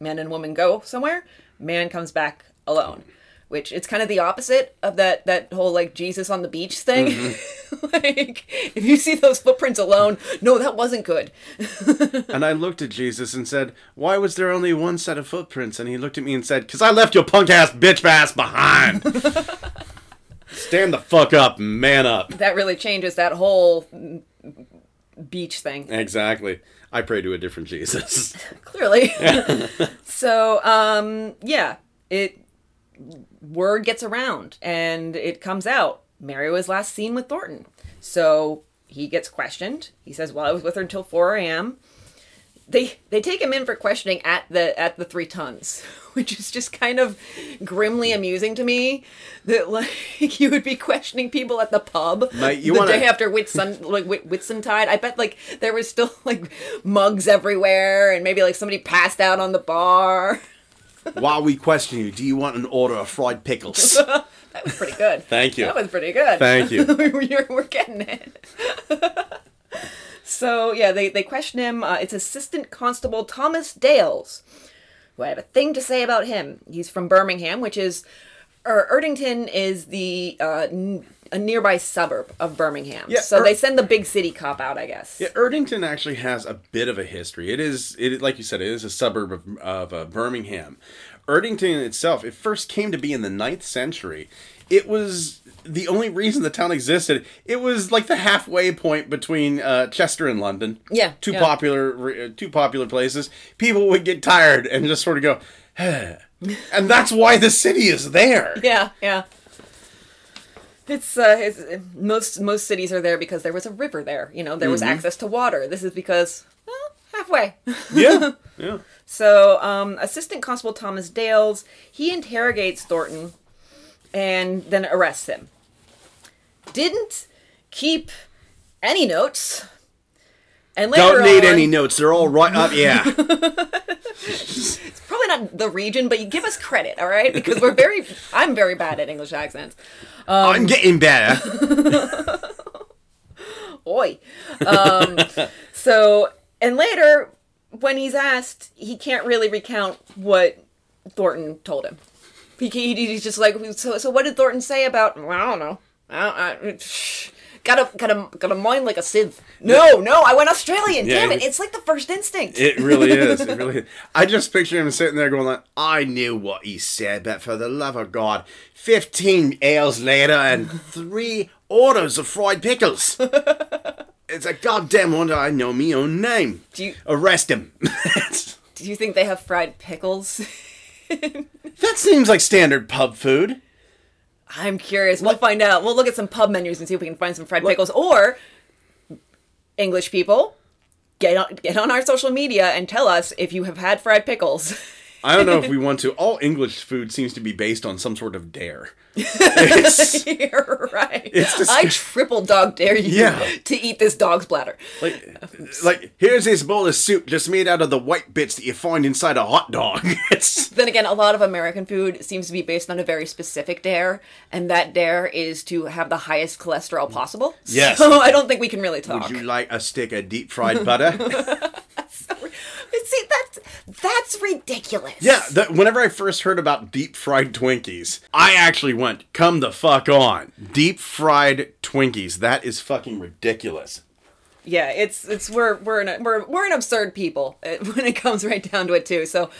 man and woman go somewhere. Man comes back alone. Which it's kind of the opposite of that that whole like Jesus on the beach thing. like if you see those footprints alone, no, that wasn't good. And I looked at Jesus and said, Why was there only one set of footprints? And he looked at me and said, Because I left your punk ass bitch ass behind. Stand the fuck up, man up. that really changes that whole beach thing. Exactly. I pray to a different Jesus. clearly. so, um, yeah, it word gets around and it comes out. Mary was last seen with Thornton. So he gets questioned. He says, "Well, I was with her until 4 a.m." They they take him in for questioning at the at the Three Tuns, which is just kind of grimly amusing to me. That like you would be questioning people at the pub Mate, the wanna- day after Whitsun like Whitsuntide. I bet like there was still like mugs everywhere, and maybe like somebody passed out on the bar. While we question you, do you want an order of fried pickles? That was pretty good. Thank you. That was pretty good. Thank you. we're, we're getting it. so yeah, they they question him. Uh, it's Assistant Constable Thomas Dales, who I have a thing to say about him. He's from Birmingham, which is, or Erdington is the uh, a nearby suburb of Birmingham. Yeah, so Er- they send the big city cop out, I guess. Yeah, Erdington actually has a bit of a history. It is, it like you said, it is a suburb of, of uh, Birmingham. Erdington itself, it first came to be in the 9th century. It was the only reason the town existed. It was like the halfway point between uh, Chester and London. Yeah, two yeah. popular, uh, two popular places. People would get tired and just sort of go, and that's why the city is there. Yeah, yeah. It's, uh, it's most most cities are there because there was a river there. You know, there was access to water. This is because well, halfway. Yeah, yeah. So, um, Assistant Constable Thomas Dales he interrogates Thornton and then arrests him. Didn't keep any notes. And later Don't need on- any notes. They're all right up. Yeah. Not the region, but you give us credit, all right? Because we're very, I'm very bad at English accents. I'm getting better. Oi. Um, so, and later, when he's asked, he can't really recount what Thornton told him. He, he- he's just like, so, so what did Thornton say about, well, I don't know. I don't, I, shh. Got a, got a, got a mind like a sieve. No, no, I went Australian. Yeah, Damn he it. was- It's like the first instinct. It really is. It really is. I just picture him sitting there going like, I knew what he said, but for the love of God, 15 ales later and three orders of fried pickles. It's a goddamn wonder I know me own name. Do you- Arrest him. Do you think they have fried pickles? that seems like standard pub food. I'm curious. We'll find out. We'll look at some pub menus and see if we can find some fried pickles. Or English people, get on get on our social media and tell us if you have had fried pickles. I don't know if we want to. All English food seems to be based on some sort of dare. It's, You're right. It's I triple dog dare you Yeah. to eat this dog's bladder. like, like, here's this bowl of soup just made out of the white bits that you find inside a hot dog. It's Then again, a lot of American food seems to be based on a very specific dare, and that dare is to have the highest cholesterol possible. Yes. So I don't think we can really talk. Would you like a stick of deep fried butter? See, that's that's ridiculous. yeah, the, whenever I first heard about deep fried Twinkies, I actually went, come the fuck on. Deep fried Twinkies. That is fucking ridiculous. yeah it's it's we're we're an, we're we're an absurd people when it comes right down to it too so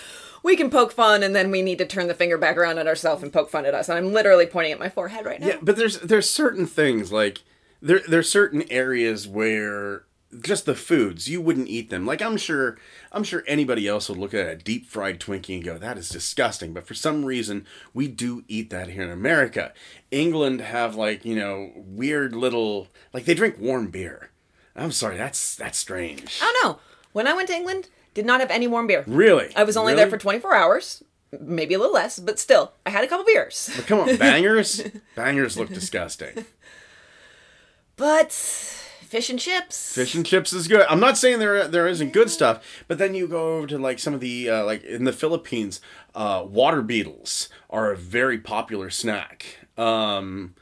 we can poke fun and then we need to turn the finger back around at ourselves and poke fun at us and i'm literally pointing at my forehead right now Yeah, but there's there's certain things like there there's certain areas where just the foods you wouldn't eat them. Like I'm sure I'm sure anybody else would look at a deep fried Twinkie and go that is disgusting, but for some reason we do eat that here in America. England have like, you know, weird little like they drink warm beer. I'm sorry, that's that's strange. i don't know when i went to england did not have any warm beer Really? i was only Really? there for 24 hours maybe a little less but still i had a couple beers Come on, bangers? bangers look disgusting. but fish and chips Fish and chips is good. I'm not saying there there isn't good stuff, but then you go over to like some of the uh, like in the Philippines, uh, water beetles are a very popular snack. Um,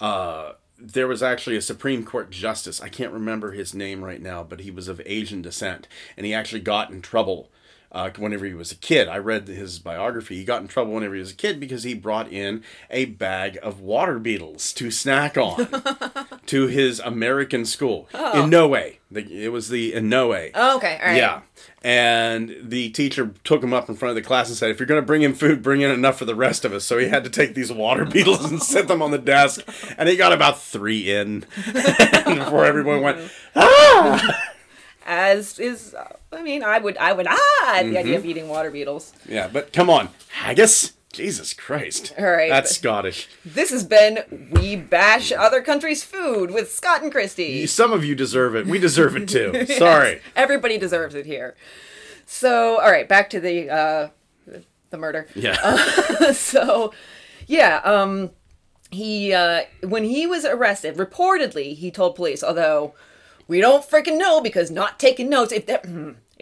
uh, there was actually a Supreme Court justice. I can't remember his name right now, but he was of Asian descent, and he actually got in trouble uh, whenever he was a kid. I read his biography. He got in trouble whenever he was a kid because he brought in a bag of water beetles to snack on to his American school. In no way. It was the in no way. Oh, okay, all right. Yeah. And the teacher took him up in front of the class and said, If you're going to bring in food, bring in enough for the rest of us. So he had to take these water beetles and set them on the desk. And he got about three in before everyone went, Ah! As is, I mean, I would, I would, ah, the idea Mm-hmm. of eating water beetles. Yeah, but come on. Haggis? Jesus Christ. All right, That's Scottish. This has been We Bash Other Countries' Food with Scott and Christy. Some of you deserve it. We deserve it too. Sorry. Everybody deserves it here. So, all right, back to the uh, the murder. Yeah. so, yeah, um, he uh, when he was arrested, reportedly he told police, although we don't freaking know because not taking notes. If that.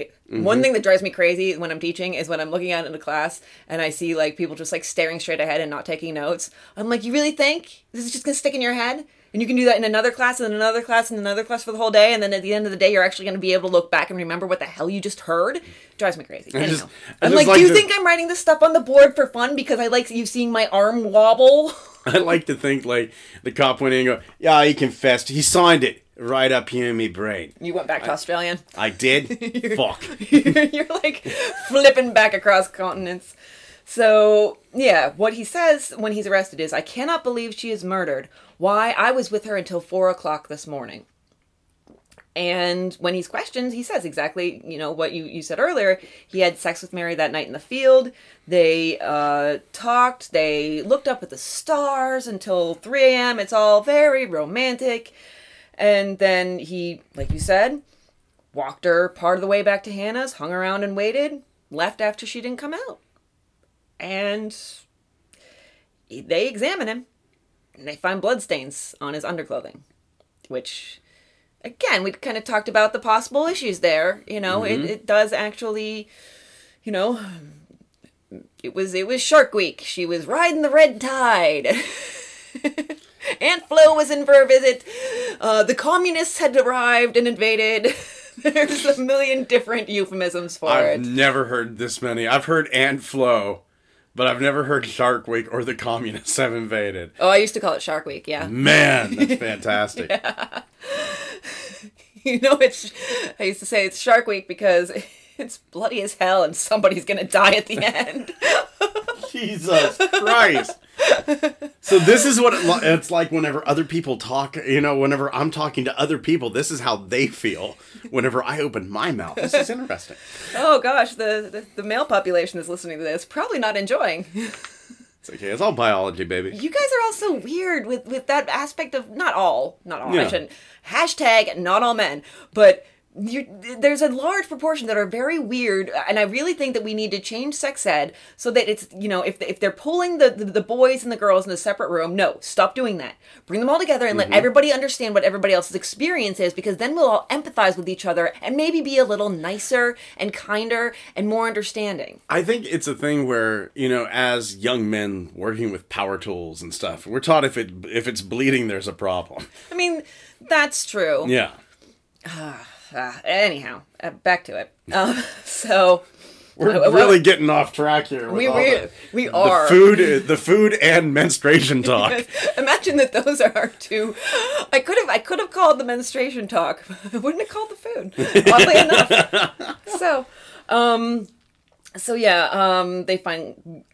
It- One mm-hmm. thing that drives me crazy when I'm teaching is when I'm looking out in a class and I see like people just like staring straight ahead and not taking notes. I'm like, you really think this is just gonna stick in your head? And you can do that in another class and another class and another class for the whole day, and then at the end of the day, you're actually going to be able to look back and remember what the hell you just heard. It drives me crazy. Anyhow. just- I I'm like, like do you think I'm writing this stuff on the board for fun because I like you seeing my arm wobble? I like to think like the cop went in and go, Yeah, he confessed. He signed it right up here in me brain. You went back to Australian. I did? Fuck. You're like flipping back across continents. So, yeah, what he says when he's arrested is, I cannot believe she is murdered. Why? I was with her until four o'clock this morning. And when he's questioned, he says exactly, you know, what you, you said earlier. He had sex with Mary that night in the field. They uh, talked. They looked up at the stars until 3 a.m. It's all very romantic. And then he, like you said, walked her part of the way back to Hannah's, hung around and waited, left after she didn't come out. And they examine him and they find bloodstains on his underclothing, which, again, we kind of talked about the possible issues there. You know, it, mm-hmm. it does actually, you know, it was it was Shark Week. She was riding the red tide. Aunt Flo was in for a visit. Uh, the communists had arrived and invaded. There's a million different euphemisms for it. I've never heard this many. I've heard Aunt Flo, but I've never heard Shark Week or the communists have invaded. Oh, I used to call it Shark Week. Yeah, Man, that's fantastic. you know it's. I used to say it's Shark Week because it's bloody as hell and somebody's gonna die at the end. Jesus Christ. So this is what it's like whenever other people talk, you know, whenever I'm talking to other people, this is how they feel whenever I open my mouth. This is interesting. oh gosh, the, the the male population that's listening to this probably not enjoying. It's okay. It's all biology, baby. You guys are all so weird with with that aspect of not all, not all. I Yeah. shouldn't hashtag not all men, but you, there's a large proportion that are very weird, and I really think that we need to change sex ed so that it's you know if if they're pulling the the, the boys and the girls in a separate room, no, stop doing that. Bring them all together and let mm-hmm. everybody understand what everybody else's experience is, because then we'll all empathize with each other and maybe be a little nicer and kinder and more understanding. I think it's a thing where, you know, as young men working with power tools and stuff, we're taught if it if it's bleeding there's a problem. I mean, that's true. Yeah. Ah. Uh, anyhow, uh, back to it. Um, so We're Uh, well, really getting off track here. With we all we, the, we the are. food the food and menstruation talk. Imagine that those are our two. I could have I could have called the menstruation talk. I wouldn't have called the food. Oddly enough. So, um, so yeah, um, they find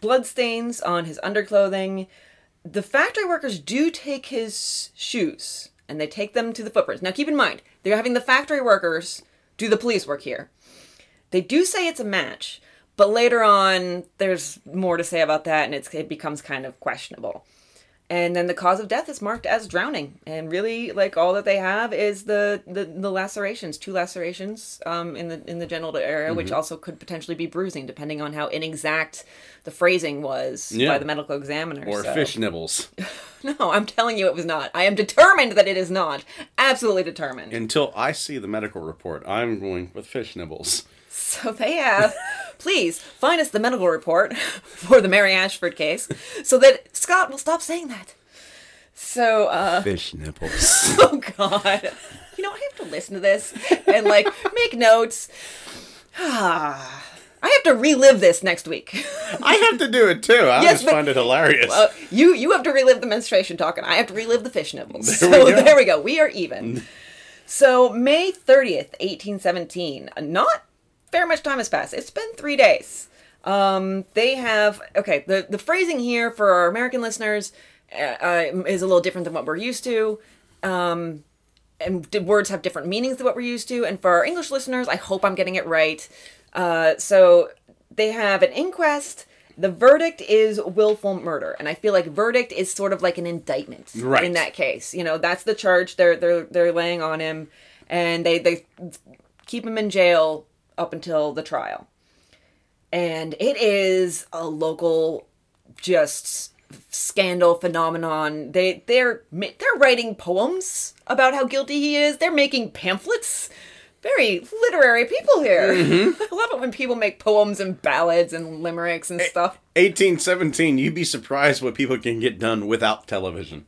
blood stains on his underclothing. The factory workers do take his shoes and they take them to the footprints. Now, keep in mind, they're having the factory workers do the police work here. They do say it's a match, but later on, there's more to say about that, and it becomes kind of questionable. And then the cause of death is marked as drowning, and really, like all that they have is the the, the lacerations, two lacerations um, in the in the genital area, which also could potentially be bruising, depending on how inexact the phrasing was Yeah. by the medical examiner. Or so- fish nibbles. No, I'm telling you, it was not. I am determined that it is not. Absolutely determined. Until I see the medical report, I'm going with fish nibbles. So they have. Please find us the medical report for the Mary Ashford case so that Scott will stop saying that. So, uh, Fish nipples. oh God. You know, I have to listen to this and like make notes. Ah. I have to relive this next week. I have to do it too. I Yes, just find it hilarious. Uh, you you have to relive the menstruation talk, and I have to relive the fish nipples. There so we there we go. We are even. so May thirtieth, eighteen seventeen. Not very much time has passed. It's been three days. Um, they have okay. The the phrasing here for our American listeners uh, uh, is a little different than what we're used to. Um, and words have different meanings than what we're used to. And for our English listeners, I hope I'm getting it right. Uh, so they have an inquest. The verdict is willful murder, and I feel like verdict is sort of like an indictment Right. in that case. You know, that's the charge they're they're they're laying on him, and they they keep him in jail up until the trial. And it is a local just scandal phenomenon. They they're they're writing poems about how guilty he is. They're making pamphlets. Very literary people here. Mm-hmm. I love it when people make poems and ballads and limericks and stuff. 1817, you'd be surprised what people can get done without television.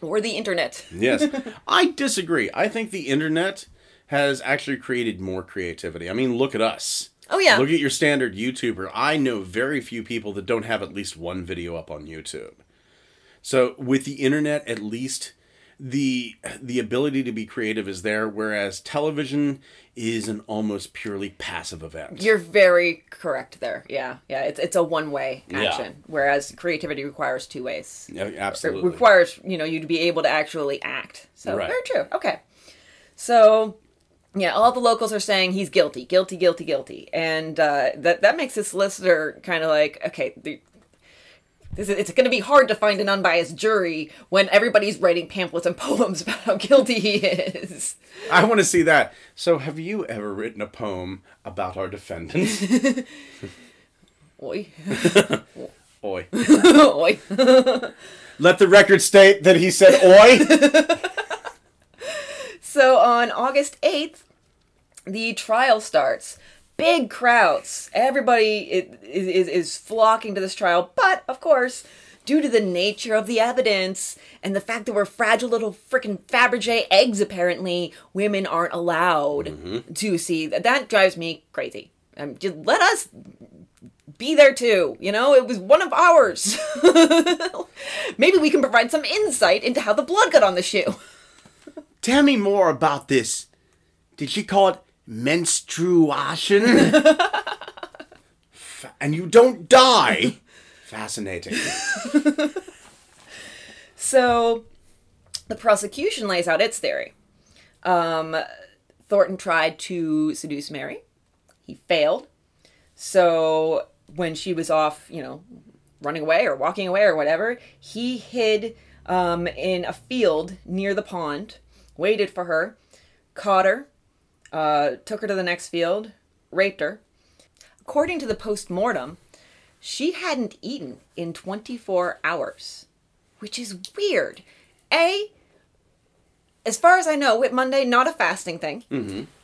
Or the internet. Yes. I disagree. I think the internet has actually created more creativity. I mean, look at us. Oh yeah. Look at your standard YouTuber. I know very few people that don't have at least one video up on YouTube. So with the internet, at least the the ability to be creative is there, whereas television is an almost purely passive event. You're very correct there. Yeah. Yeah, it's it's a one-way Yeah. action whereas creativity requires two ways. Yeah, It absolutely. requires you know you to be able to actually act. So Right. very true. Okay, so yeah, all the locals are saying he's guilty, guilty, guilty, guilty, and uh, that that makes this solicitor kind of like okay. The, this is, it's going to be hard to find an unbiased jury when everybody's writing pamphlets and poems about how guilty he is. I want to see that. So, have you ever written a poem about our defendants? Oi, Oi. oi. Let the record state that he said oi. So on August 8th, the trial starts. Big crowds. Everybody is, is, is flocking to this trial. But, of course, due to the nature of the evidence and the fact that we're fragile little freaking Fabergé eggs, apparently, women aren't allowed to see. That That drives me crazy. Um, just let us be there too. You know, it was one of ours. Maybe we can provide some insight into how the blood got on the shoe. Tell me more about this. Did she call it menstruation? And you don't die. Fascinating. So, the prosecution lays out its theory. Um, Thornton tried to seduce Mary. He failed. So, when she was off, you know, running away or walking away or whatever, he hid um, in a field near the pond, waited for her, caught her, uh, took her to the next field, raped her. According to the post mortem, she hadn't eaten in 24 hours, which is weird. A, as far as I know, Whit Monday, not a fasting thing.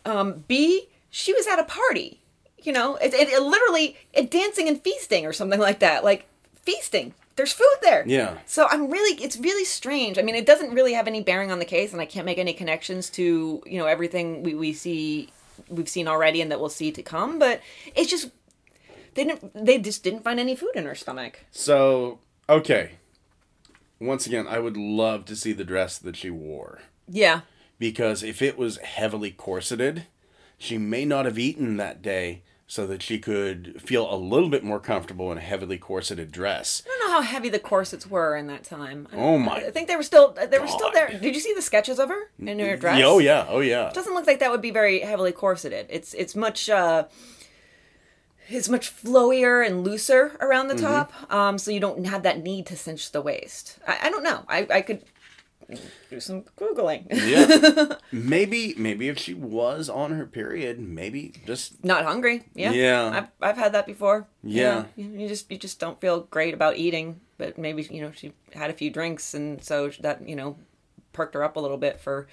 Um, B, she was at a party. You know, it, it, it literally it dancing and feasting or something like that. Like feasting. There's food there. Yeah. So I'm really, it's really strange. I mean, it doesn't really have any bearing on the case, and I can't make any connections to you know everything we, we see, we've seen already, and that we'll see to come. But it's just they didn't, they just didn't find any food in her stomach. So, okay. Once again, I would love to see the dress that she wore. Yeah. Because if it was heavily corseted, she may not have eaten that day so that she could feel a little bit more comfortable in a heavily corseted dress. I don't know how heavy the corsets were in that time. Oh my I think they were still they were still there. Did you see the sketches of her in her dress? Oh yeah, oh yeah. doesn't look like that would be very heavily corseted. It's it's much uh it's much flowier and looser around the top, um, so you don't have that need to cinch the waist. I, I don't know. I, I could do some googling. Yeah. maybe maybe if she was on her period, maybe just Not hungry. Yeah. Yeah. I've, I've had that before. Yeah. You, know, you just you just don't feel great about eating, but maybe you know she had a few drinks and so that you know perked her up a little bit for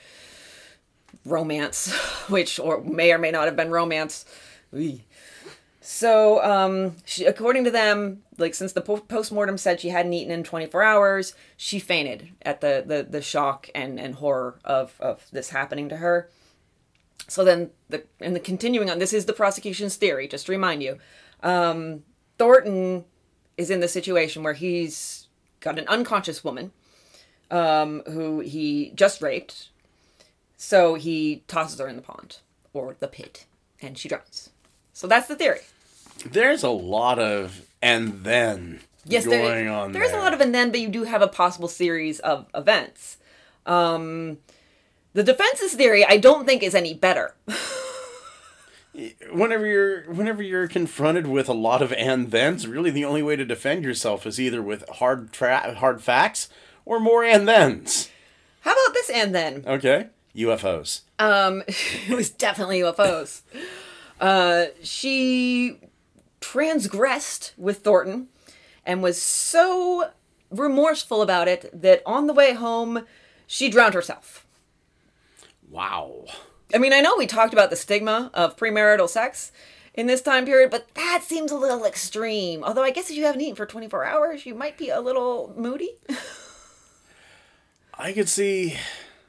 romance, which or may or may not have been romance. So, um, she, according to them, like since the po- postmortem said she hadn't eaten in 24 hours, she fainted at the the, the shock and, and horror of, of this happening to her. So then the and the continuing on this is the prosecution's theory, just to remind you. Um, Thornton is in the situation where he's got an unconscious woman um, who he just raped. So he tosses her in the pond or the pit and she drowns. So that's the theory. There's a lot of and then Yes, going there, on. there's there. a lot of and then, but you do have a possible series of events. Um, the defense's theory, I don't think, is any better. whenever you're whenever you're confronted with a lot of and thens, really the only way to defend yourself is either with hard tra- hard facts or more and thens. How about this and then? Okay, UFOs. Um, it was definitely UFOs. Uh, she transgressed with Thornton and was so remorseful about it that on the way home, she drowned herself. Wow. I mean, I know we talked about the stigma of premarital sex in this time period, but that seems a little extreme. Although I guess if you haven't eaten for 24 hours, you might be a little moody. I could see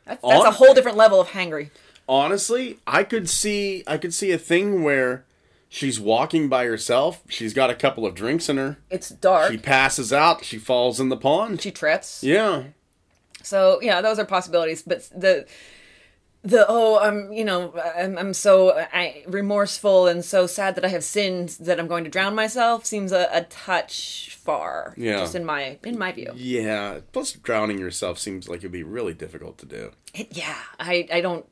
That's, that's a whole different level of hangry. Honestly, I could see I could see a thing where she's walking by herself, she's got a couple of drinks in her, It's dark. she passes out, she falls in the pond. She trips. Yeah. So yeah, those are possibilities. But the the oh, I'm you know I'm I'm so I, remorseful and so sad that I have sinned that I'm going to drown myself seems a, a touch far. Yeah. Just in my in my view. Yeah. Plus drowning yourself seems like it'd be really difficult to do. It, yeah, I I don't.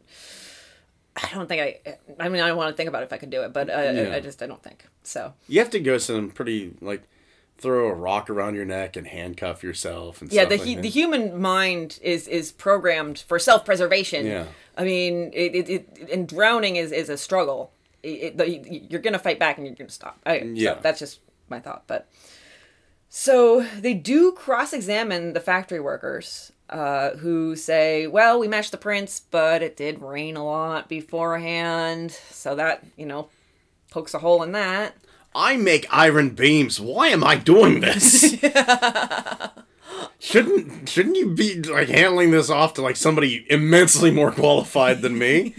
I don't think I. I mean, I don't want to think about if I could do it, but uh, I, Yeah. I, I just I don't think so. You have to go some pretty like throw a rock around your neck and handcuff yourself and Yeah, stuff the like that. the human mind is is programmed for self preservation. Yeah. I mean, it, it, it and drowning is is a struggle. It, the, you're gonna fight back and you're gonna stop. I, Yeah. so that's just my thought. But so they do cross examine the factory workers. Uh, who say, well, we matched the prints, but it did rain a lot beforehand, so that you know pokes a hole in that. I make iron beams. Why am I doing this? shouldn't shouldn't you be like handling this off to like somebody immensely more qualified than me?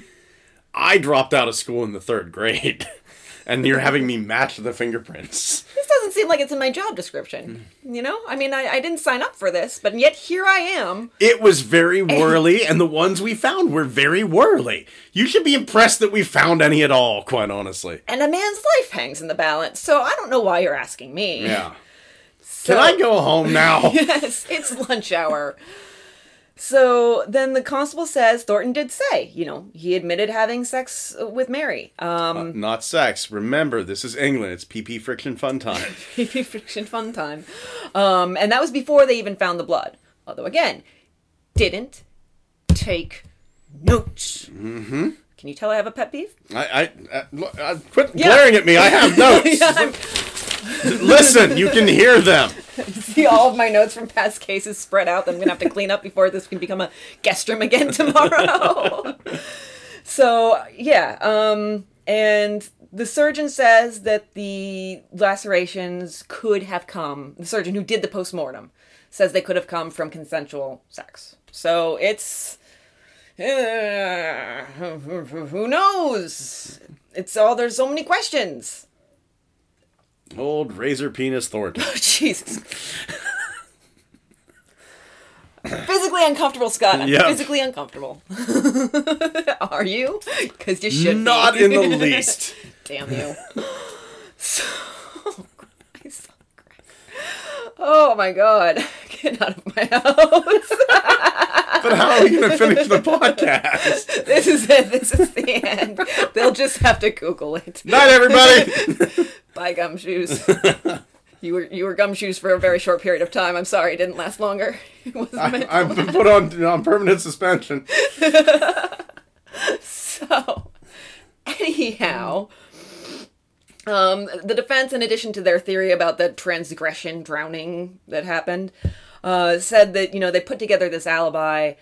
I dropped out of school in the third grade, and you're having me match the fingerprints. Seem like it's in my job description. Hmm. You know, I mean, I, I didn't sign up for this, but yet here I am. It was very whirly, and the ones we found were very whirly. You should be impressed that we found any at all, quite honestly. and a man's life hangs in the balance. So I don't know why you're asking me. Yeah. So- Can I go home now? yes, it's lunch hour. So then the constable says Thornton did say, you know, he admitted having sex with Mary. Um, Not sex. Remember, this is England. It's PP friction fun time. PP friction fun time. Um, and that was before they even found the blood. Although again, didn't take notes. Mm-hmm. Can you tell I have a pet peeve? I, I, uh, look, uh, quit Yeah. glaring at me. I have notes. Yeah, Listen, you can hear them. see all of my notes from past cases spread out that I'm gonna have to clean up before this can become a guest room again tomorrow. so yeah, um, and the surgeon says that the lacerations could have come. The surgeon who did the postmortem says they could have come from consensual sex. So it's uh, who knows? It's all there's so many questions. Old razor penis Thornton. Oh, Jesus. physically uncomfortable, Scott. I'm Yeah. physically uncomfortable. Are you? Because you should. be. Not in the least. Damn you. So, oh, Christ. Oh my god. Get out of my house. But how are we going to finish the podcast? this is it. This is the end. They'll just have to Google it. Night, everybody. Bye, gumshoes. You were you were gumshoes for a very short period of time. I'm sorry, it didn't last longer. It I've been put on on permanent suspension. So, anyhow, um, the defense, in addition to their theory about the transgression drowning that happened, uh, said that you know they put together this alibi.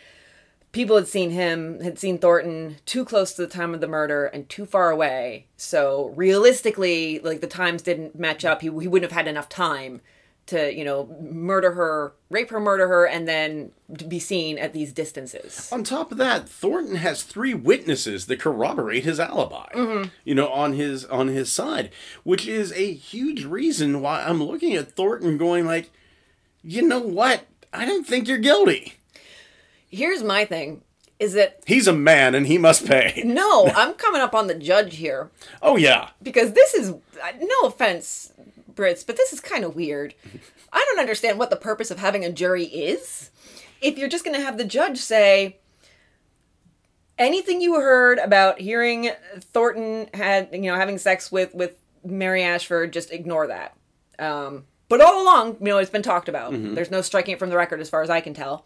People had seen him, had seen Thornton too close to the time of the murder and too far away. So realistically, like the times didn't match up. He, he wouldn't have had enough time to you know murder her, rape her, murder her, and then be seen at these distances. On top of that, Thornton has three witnesses that corroborate his alibi. Mm-hmm. You know, on his on his side, which is a huge reason why I'm looking at Thornton going like, you know what? I don't think you're guilty. Here's my thing: is that He's a man and he must pay. no, I'm coming up on the judge here Oh yeah. because this is no offense, Brits, but this is kind of weird. I don't understand what the purpose of having a jury is. If you're just going to have the judge say anything you heard about hearing Thornton had, you know, having sex with with Mary Ashford, just ignore that. Um, but all along, you know, it's been talked about. There's no striking it from the record, as far as I can tell.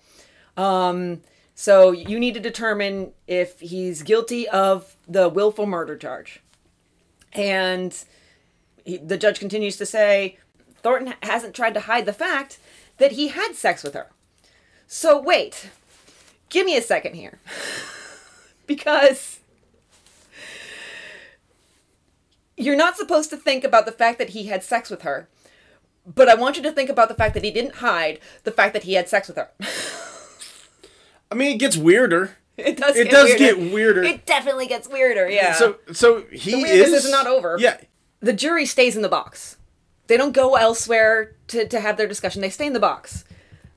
Um, so you need to determine if he's guilty of the willful murder charge. And he, the judge continues to say Thornton hasn't tried to hide the fact that he had sex with her. So wait, give me a second here. because you're not supposed to think about the fact that he had sex with her. But I want you to think about the fact that he didn't hide the fact that he had sex with her. I mean, it gets weirder. It does. It get does weirder. get weirder. It definitely gets weirder. Yeah. So so he the is is not over. Yeah. the jury stays in the box. They don't go elsewhere to, to have their discussion. They stay in the box.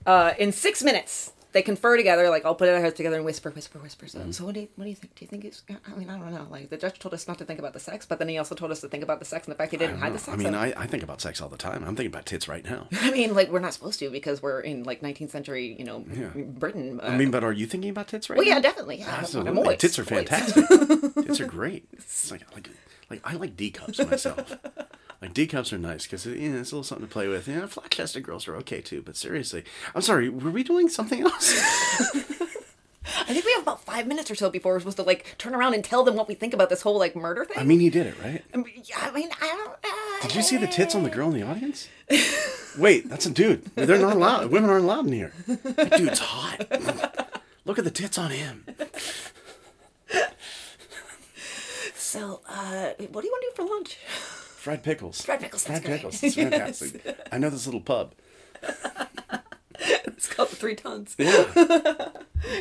Uh, in six minutes, they confer together. Like, all put their heads together and whisper, whisper, whisper. So, so what do you, what do you think? Do you think it's? I mean, I don't know. Like, the judge told us not to think about the sex, but then he also told us to think about the sex and the fact he didn't hide the sex. I mean, I, I think about sex all the time. I'm thinking about tits right now. I mean, like, we're not supposed to because we're in like 19th century, you know, Britain. Uh, I mean, but are you thinking about tits right well, now? yeah, definitely. Yeah, Absolutely. always- Tits are fantastic. Tits are great. It's like, like, like I like D cups myself. like D cups are nice because you know, it's a little something to play with. Know, flat chested girls are okay too. But seriously, I'm sorry. Were we doing something else? I think we have about five minutes or so before we're supposed to like turn around and tell them what we think about this whole like murder thing. I mean, he did it, right? I mean, yeah, I mean, I don't. Uh, Did you see the tits on the girl in the audience? Wait, that's a dude. They're not allowed. Women aren't allowed in here. That dude's hot. Look at the tits on him. So, uh, what do you want to do for lunch? Fried pickles. Fried pickles, Fried great. pickles. It's fantastic. I know this little pub. It's called the Three Tuns. Yeah.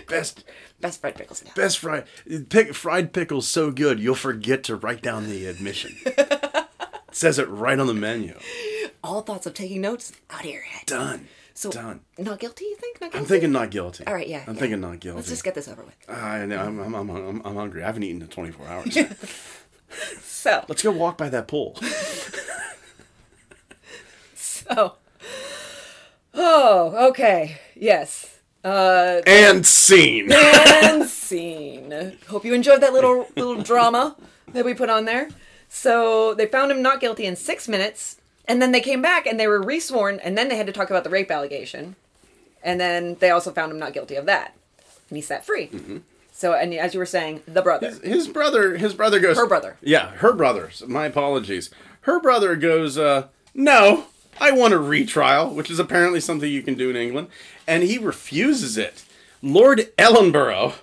Best Best fried pickles now. best fried pick, fried pickles so good you'll forget to write down the admission. it says it right on the menu. All thoughts of taking notes out of your head. Done. So, Done. not guilty, you think? Not guilty? I'm thinking not guilty. All right, yeah. I'm yeah. thinking not guilty. Let's just get this over with. I know. I'm, I'm, I'm, I'm, I'm hungry. I haven't eaten in 24 hours. So, Let's go walk by that pool. so. Oh, okay. Yes. Uh, and scene. and scene. Hope you enjoyed that little little drama that we put on there. So they found him not guilty in six minutes, and then they came back and they were resworn, and then they had to talk about the rape allegation, and then they also found him not guilty of that, and he's set free. So, and as you were saying, the brother. his brother his brother goes Her brother. yeah her brother. My apologies. Her brother goes uh no i want a retrial which is apparently something you can do in england. And he refuses it. Lord ellenborough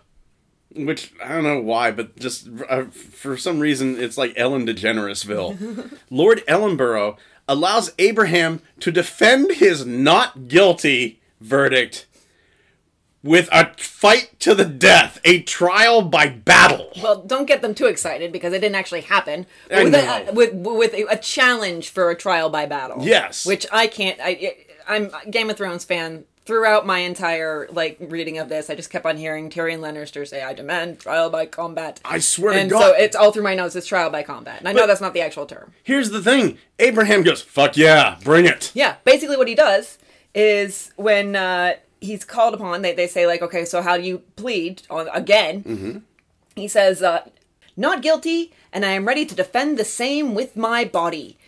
which i don't know why but just uh, for some reason it's like ellen degeneresville. Lord ellenborough allows abraham to defend his not guilty verdict with a fight to the death, a trial by battle. Well, don't get them too excited because it didn't actually happen. With. A, uh, with with a, challenge for a trial by battle. Yes. which I can't. I I'm a Game of Thrones fan. Throughout my entire like reading of this, I just kept on hearing Tyrion Lannister say, "I demand trial by combat." I swear to and God. so it's all through my notes. It's trial by combat, and I know that's not the actual term. Here's the thing Abraham goes, fuck yeah, bring it. Yeah, basically what he does is when uh, he's called upon, they, they say like, okay, so how do you plead on again? He says, uh, not guilty, and I am ready to defend the same with my body.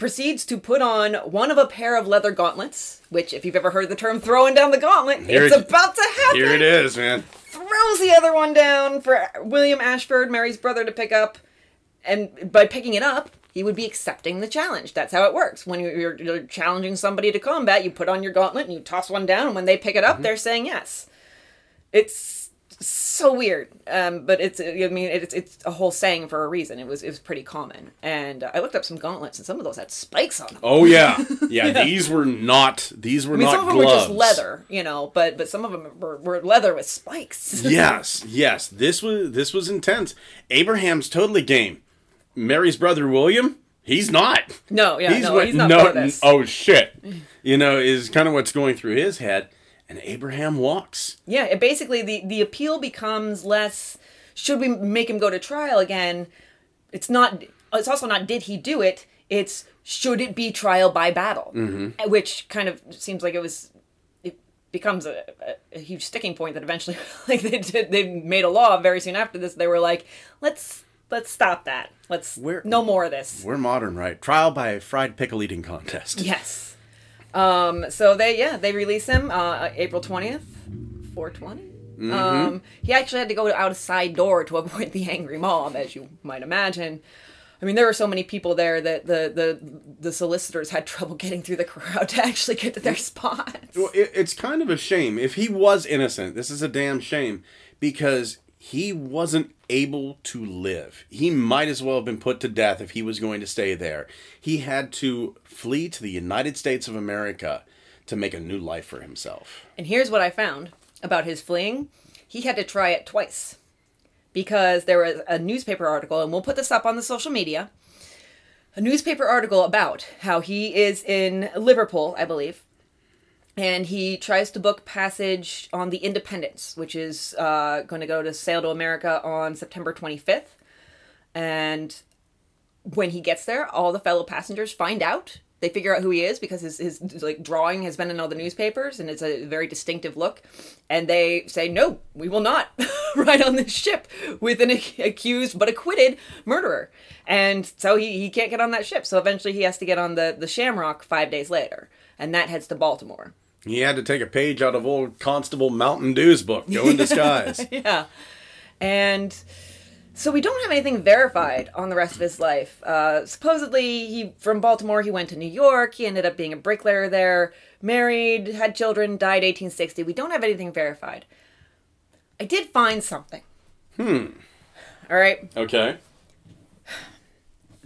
Proceeds to put on one of a pair of leather gauntlets, which, if you've ever heard the term throwing down the gauntlet, Here it's it- about to happen. Here it is, man. Throws the other one down for William Ashford, Mary's brother, to pick up. And by picking it up, he would be accepting the challenge. That's how it works. When you're, you're challenging somebody to combat, you put on your gauntlet and you toss one down, and when they pick it up, mm-hmm. they're saying yes. It's so weird. Um, but it's I mean it's it's a whole saying for a reason. It was it was pretty common. And uh, I looked up some gauntlets and some of those had spikes on them. Oh yeah, yeah. These were not. These were I mean, not some of them were just leather, you know, but but some of them were, were leather with spikes. yes, yes. This was this was intense. Abraham's totally game. Mary's brother William, he's not. No, yeah, no, what- he's not no. Oh shit. You know, is kind of what's going through his head. And Abraham walks. Yeah, it basically the the appeal becomes less. Should we make him go to trial again? It's not. It's also not. Did he do it? It's should it be trial by battle, Mm-hmm. which kind of seems like it was. It becomes a, a, a huge sticking point that eventually, like they did, they made a law very soon after this. They were like, let's let's stop that. Let's We're- no more of this. We're modern, right? Trial by fried pickle eating contest. Yes. Um, so they yeah they release him uh, April twentieth, four Um, he actually had to go out a side door to avoid the angry mob, as you might imagine. I mean, there were so many people there that the the the solicitors had trouble getting through the crowd to actually get to their spots. Well, it, it's kind of a shame. If he was innocent, this is a damn shame because he wasn't able to live. He might as well have been put to death if he was going to stay there. He had to flee to the United States of America to make a new life for himself. And here's what I found about his fleeing: he had to try it twice because there was a newspaper article, and we'll put this up on the social media. A newspaper article about how he is in Liverpool, I believe, and he tries to book passage on the Independence, which is uh, going to go to sail to America on September 25th. And when he gets there, all the fellow passengers find out. They figure out who he is because his, his like drawing has been in all the newspapers and it's a very distinctive look. And they say, "No, we will not ride on this ship with an accused but acquitted murderer." And so he, he can't get on that ship. So eventually he has to get on the the Shamrock five days later, and that heads to Baltimore. He had to take a page out of old Constable Mountain Dew's book, Go in Disguise. yeah. And so we don't have anything verified on the rest of his life. Uh, supposedly, he from Baltimore, he went to New York. He ended up being a bricklayer there, married, had children, died 1860. We don't have anything verified. I did find something. Hmm. All right. okay.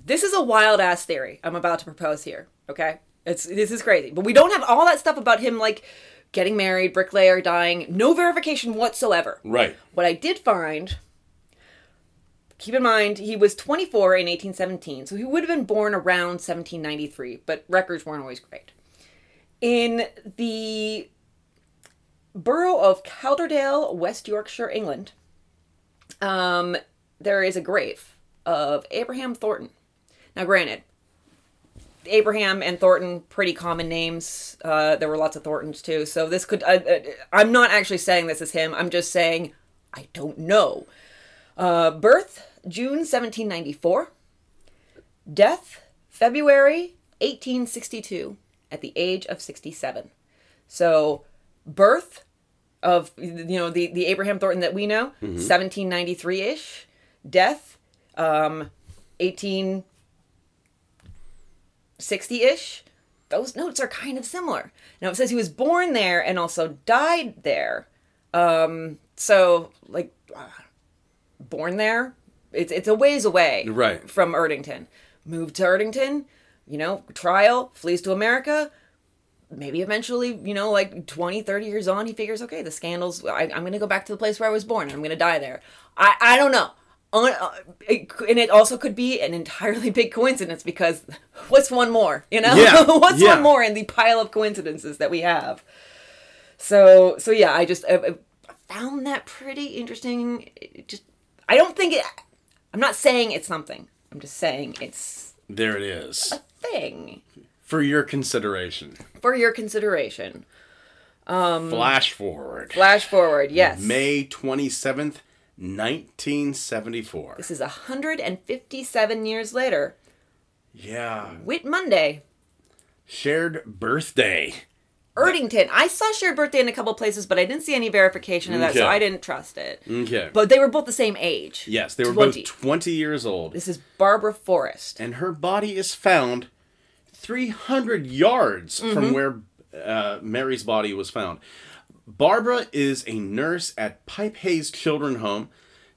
This is a wild ass theory I'm about to propose here. Okay, it's this is crazy, but we don't have all that stuff about him like getting married, bricklayer, dying. No verification whatsoever. Right. What I did find, keep in mind, he was 24 in 1817, so he would have been born around 1793, but records weren't always great. In the borough of Calderdale, West Yorkshire, England, um, there is a grave of Abraham Thornton. Now, granted, Abraham and Thornton, pretty common names. Uh, there were lots of Thorntons too. So this could. Uh, I'm not actually saying this is him. I'm just saying I don't know. Uh, birth June 1794. Death February 1862 at the age of 67. So birth of you know the the Abraham Thornton that we know 1793 ish. Death um 18 60 ish, those notes are kind of similar. Now it says he was born there and also died there. Um, so, like, uh, born there, it's, it's a ways away Right. from Erdington. Moved to Erdington, you know, trial, flees to America. Maybe eventually, you know, like 20, 30 years on, he figures, okay, the scandals, I, I'm going to go back to the place where I was born and I'm going to die there. I, I don't know. On, uh, it, and it also could be an entirely big coincidence because what's one more, you know? Yeah, what's yeah. one more in the pile of coincidences that we have? So, so yeah, I just I, I found that pretty interesting. It just, I don't think it. I'm not saying it's something. I'm just saying it's There it is. a thing For your consideration. for your consideration. Um, Flash forward. Flash forward, yes. May 27th, 1974. This is 157 years later. Yeah. Whit Monday, Shared birthday. Erdington. I saw shared birthday in a couple places, but I didn't see any verification of that, so I didn't trust it. Okay. But they were both the same age. yes, they were 20. both 20 years old. This is Barbara Forrest. And her body is found 300 yards Mm-hmm. from where uh, Mary's body was found. Barbara is a nurse at Pype Hayes Children Home,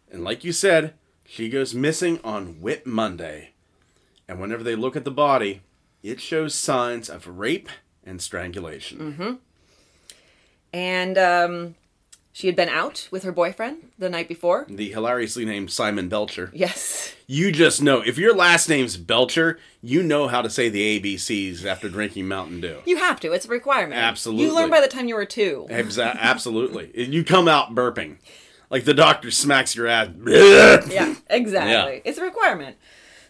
and like you said, she goes missing on Whit Monday. And whenever they look at the body, it shows signs of rape and strangulation. Mm-hmm. And um, she had been out with her boyfriend the night before. The hilariously named Simon Belcher. Yes. You just know if your last name's Belcher, you know how to say the ABCs after drinking Mountain Dew. You have to. It's a requirement. Absolutely. You learned by the time you were two. Exa- absolutely. You come out burping. Like the doctor smacks your ass. Yeah, exactly. Yeah. It's a requirement.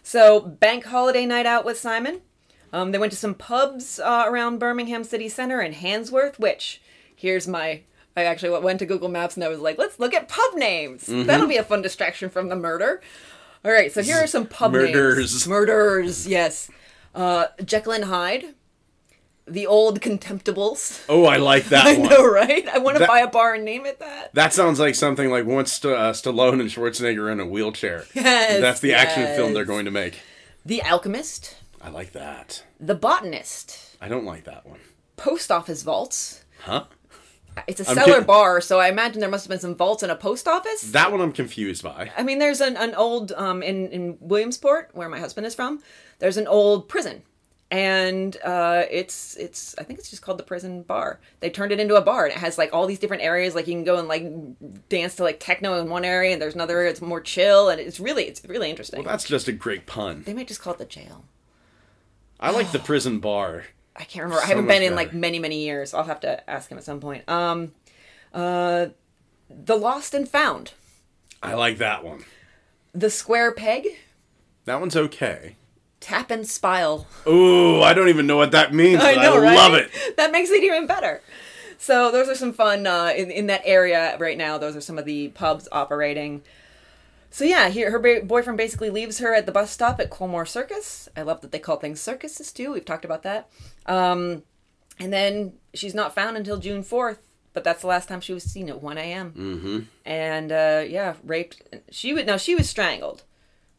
So, bank holiday night out with Simon. Um, they went to some pubs uh, around Birmingham City Center and Handsworth, which, here's my. I actually went to Google Maps and I was like, let's look at pub names. Mm-hmm. That'll be a fun distraction from the murder. All right, so here are some pub Murders. names. Murders, yes. Uh, Jekyll and Hyde. The Old Contemptibles. Oh, I like that I one. know, right? I want to buy a bar and name it that. That sounds like something like once St- uh, Stallone and Schwarzenegger are in a wheelchair. Yes, That's the action film they're going to make. The Alchemist. I like that. The Botanist. I don't like that one. Post office vaults. Huh? It's a I'm cellar bar, so I imagine there must have been some vaults in a post office. That one I'm confused by. I mean, there's an, an old um, in in Williamsport, where my husband is from. There's an old prison, and uh, it's it's I think it's just called the prison bar. They turned it into a bar, and it has like all these different areas. Like you can go and like dance to like techno in one area, and there's another area it's more chill, and it's really it's really interesting. That's just a great pun. they might just call it the jail. I like the prison bar. I can't remember. I haven't been in like many many years. I'll have to ask him at some point. Um, uh, the lost and found. I like that one. The square peg. That one's okay. Tap and spile. Ooh, I don't even know what that means, I know, I right? love it. That makes it even better. So those are some fun uh, in in that area right now. Those are some of the pubs operating. So yeah, here her ba- boyfriend basically leaves her at the bus stop at Colmore Circus. I love that they call things circuses too. We've talked about that. Um, and then she's not found until June fourth. But that's the last time she was seen at one a.m. Mm-hmm. And uh, yeah, raped. She would now she was strangled.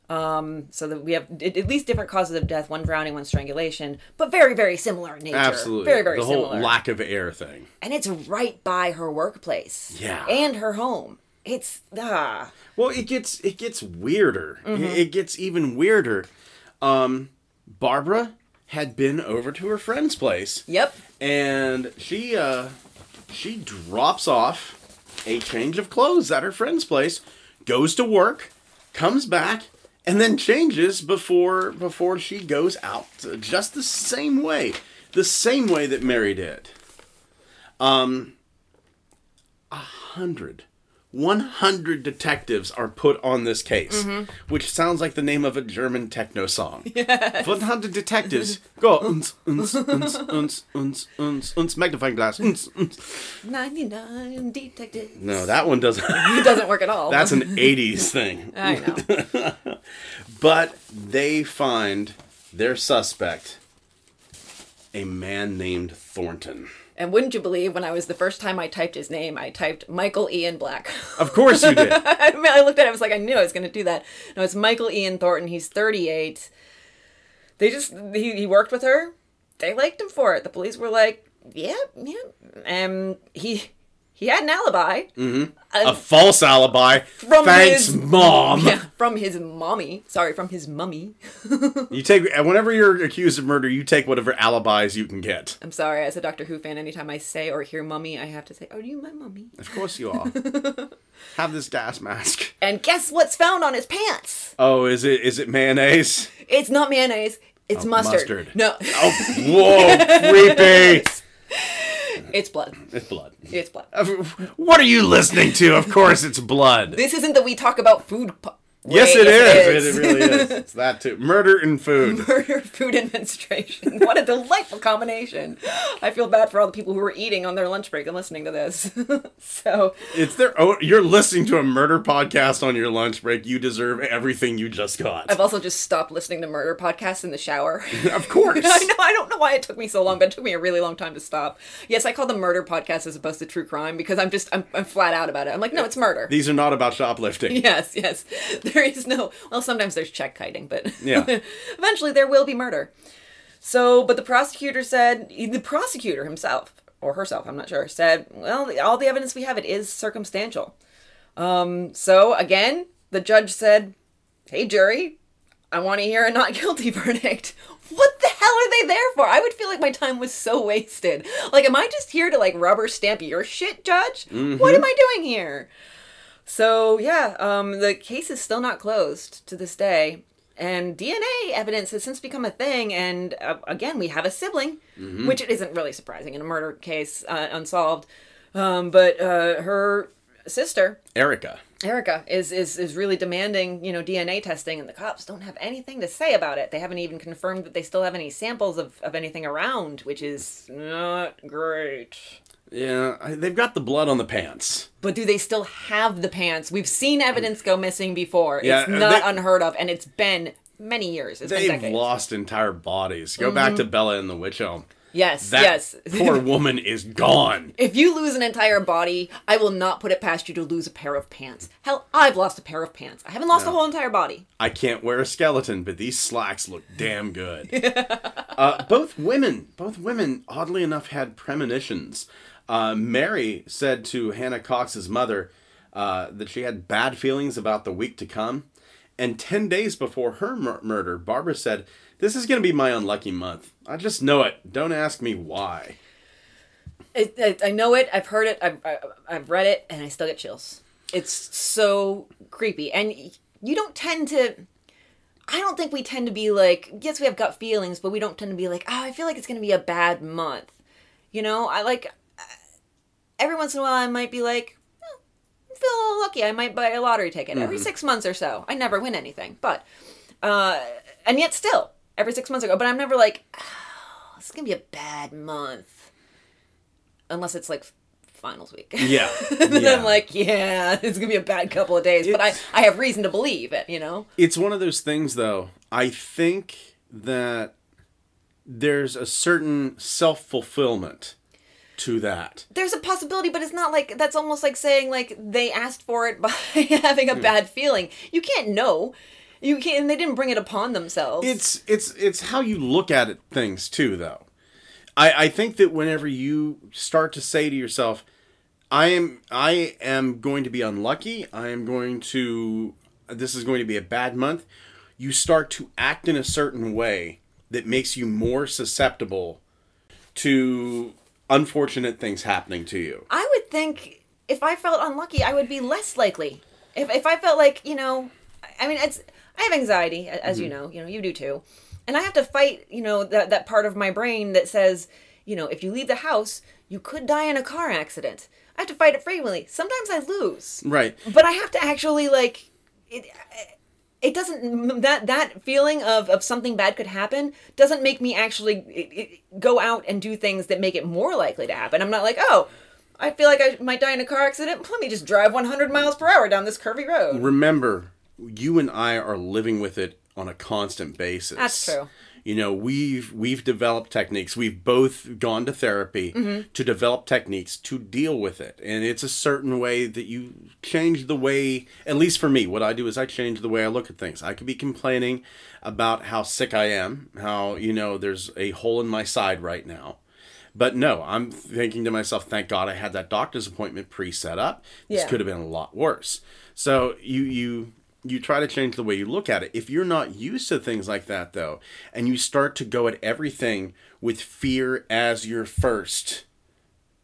Um, so that we have at at least different causes of death: one drowning, one strangulation, but very, very similar in nature. Absolutely. very, very the similar. whole lack of air thing. and it's right by her workplace. Yeah. and her home. It's ah, Well, it gets it gets weirder. Mm-hmm. It, it gets even weirder. Um, Barbara had been over to her friend's place, yep. and she uh, she drops off a change of clothes at her friend's place, goes to work, comes back, and then changes before before she goes out. Just the same way, the same way that Mary did. Um, a hundred. 100 detectives are put on this case, Mm-hmm. which sounds like the name of a German techno song. 100 detectives go uns, uns, uns, uns, uns, uns, uns, magnifying glass. Uns, uns. Ninety nine detectives. No, that one doesn't. it doesn't work at all. That's an 80s thing. I know. But they find their suspect, a man named Thornton. And wouldn't you believe when I was the first time I typed his name, I typed Michael Ian Black. Of course you did. I, mean, I looked at it, I was like, I knew I was going to do that. No, it's Michael Ian Thornton. He's 38. They just, he, he worked with her. They liked him for it. The police were like, yeah, yeah. And um, he, he had an alibi. Mm-hmm. a false alibi. From Thanks, his- mom. Yeah, from his mommy. Sorry, from his mummy. You take whenever you're accused of murder, you take whatever alibis you can get. I'm sorry, as a Doctor Who fan, anytime I say or hear mummy, I have to say, Are you my mummy? Of course you are. Have this gas mask. And guess what's found on his pants? Oh, is it is it mayonnaise? It's not mayonnaise, it's Oh, mustard. mustard. No, Oh, whoa, creepy! it's blood. It's blood. It's blood. What are you listening to? Of course, it's blood. This isn't that we talk about food. Po- Yes, it is. It is. It really is. It's that too. Murder and food. Murder, and food, and menstruation. What a delightful combination. I feel bad for all the people who are eating on their lunch break and listening to this. so, It's their own. You're listening to a murder podcast on your lunch break. You deserve everything you just got. I've also just stopped listening to murder podcasts in the shower. Of course. I know. I don't know why it took me so long, but it took me a really long time to stop. Yes, I call them murder podcasts as opposed to true crime because I'm just I'm, I'm flat out about it. I'm like, no, it's murder. These are not about shoplifting. Yes, yes. There is no. Well, sometimes there's check kiting, but Yeah. eventually there will be murder. So, but the prosecutor said the prosecutor himself or herself, I'm not sure, said, well, all the evidence we have, it is circumstantial. Um, so again, the judge said, hey, jury, I want to hear a not guilty verdict. What the hell are they there for? I would feel like my time was so wasted. Like, am I just here to like rubber stamp your shit, judge? What am I doing here? So yeah, um, the case is still not closed to this day, and DNA evidence has since become a thing. And uh, again, we have a sibling, which isn't really surprising in a murder case uh, unsolved. Um, but uh, her sister Erica. Erica is, is is really demanding, you know, DNA testing, and the cops don't have anything to say about it. They haven't even confirmed that they still have any samples of, of anything around, which is not great. Yeah, they've got the blood on the pants. But do they still have the pants? We've seen evidence go missing before. Yeah, it's not they- unheard of, and it's been many years. It's They've decades. lost entire bodies. Go back to mm-hmm. Bella in the Witch Elm. Yes, That yes. poor woman is gone. if you lose an entire body, I will not put it past you to lose a pair of pants. Hell, I've lost a pair of pants. I haven't lost a whole entire body. I can't wear a skeleton, but these slacks look damn good. uh, both women, both women, oddly enough, had premonitions. Uh, Mary said to Hannah Cox's mother uh, that she had bad feelings about the week to come. And 10 days before her mur- murder, Barbara said, This is going to be my unlucky month. I just know it. Don't ask me why. I, I, I know it. I've heard it. I've, I, I've read it, and I still get chills. It's so creepy, and you don't tend to. I don't think we tend to be like. Yes, we have gut feelings, but we don't tend to be like, oh, I feel like it's going to be a bad month. You know, I like. Every once in a while, I might be like, "Oh, I feel a little lucky. I might buy a lottery ticket every six months or so. I never win anything, but, uh, and yet still every six months ago. But I'm never like, oh, it's gonna be a bad month unless it's like finals week. Yeah. then yeah. I'm like, yeah, it's gonna be a bad couple of days, but I, I have reason to believe it, you know? It's one of those things, though. I think that there's a certain self fulfillment to that. There's a possibility, but it's not like that's almost like saying like they asked for it by having a hmm. bad feeling. You can't know. You can't. And they didn't bring it upon themselves. It's it's it's how you look at it, things too, though. I I think that whenever you start to say to yourself, I am I am going to be unlucky. I am going to this is going to be a bad month. You start to act in a certain way that makes you more susceptible to unfortunate things happening to you. I would think if I felt unlucky, I would be less likely. If if I felt like you know, I mean, it's I have anxiety, as you mm-hmm. know, you know, you do too, and I have to fight, you know, that that part of my brain that says, you know, if you leave the house, you could die in a car accident. I have to fight it frequently. Sometimes I lose, Right. but I have to actually like it. It doesn't that that feeling of of something bad could happen doesn't make me actually it, it, go out and do things that make it more likely to happen. I'm not like, oh, I feel like I might die in a car accident. Let me just drive 100 miles per hour down this curvy road. remember you and I are living with it on a constant basis. That's true. You know, we've we've developed techniques. We've both gone to therapy Mm-hmm. to develop techniques to deal with it. And it's a certain way that you change the way at least for me, what I do is I change the way I look at things. I could be complaining about how sick I am, how, you know, there's a hole in my side right now. But no, I'm thinking to myself, thank God I had that doctor's appointment pre-set up. This Yeah. could have been a lot worse. So you you you try to change the way you look at it. If you're not used to things like that though, and you start to go at everything with fear as your first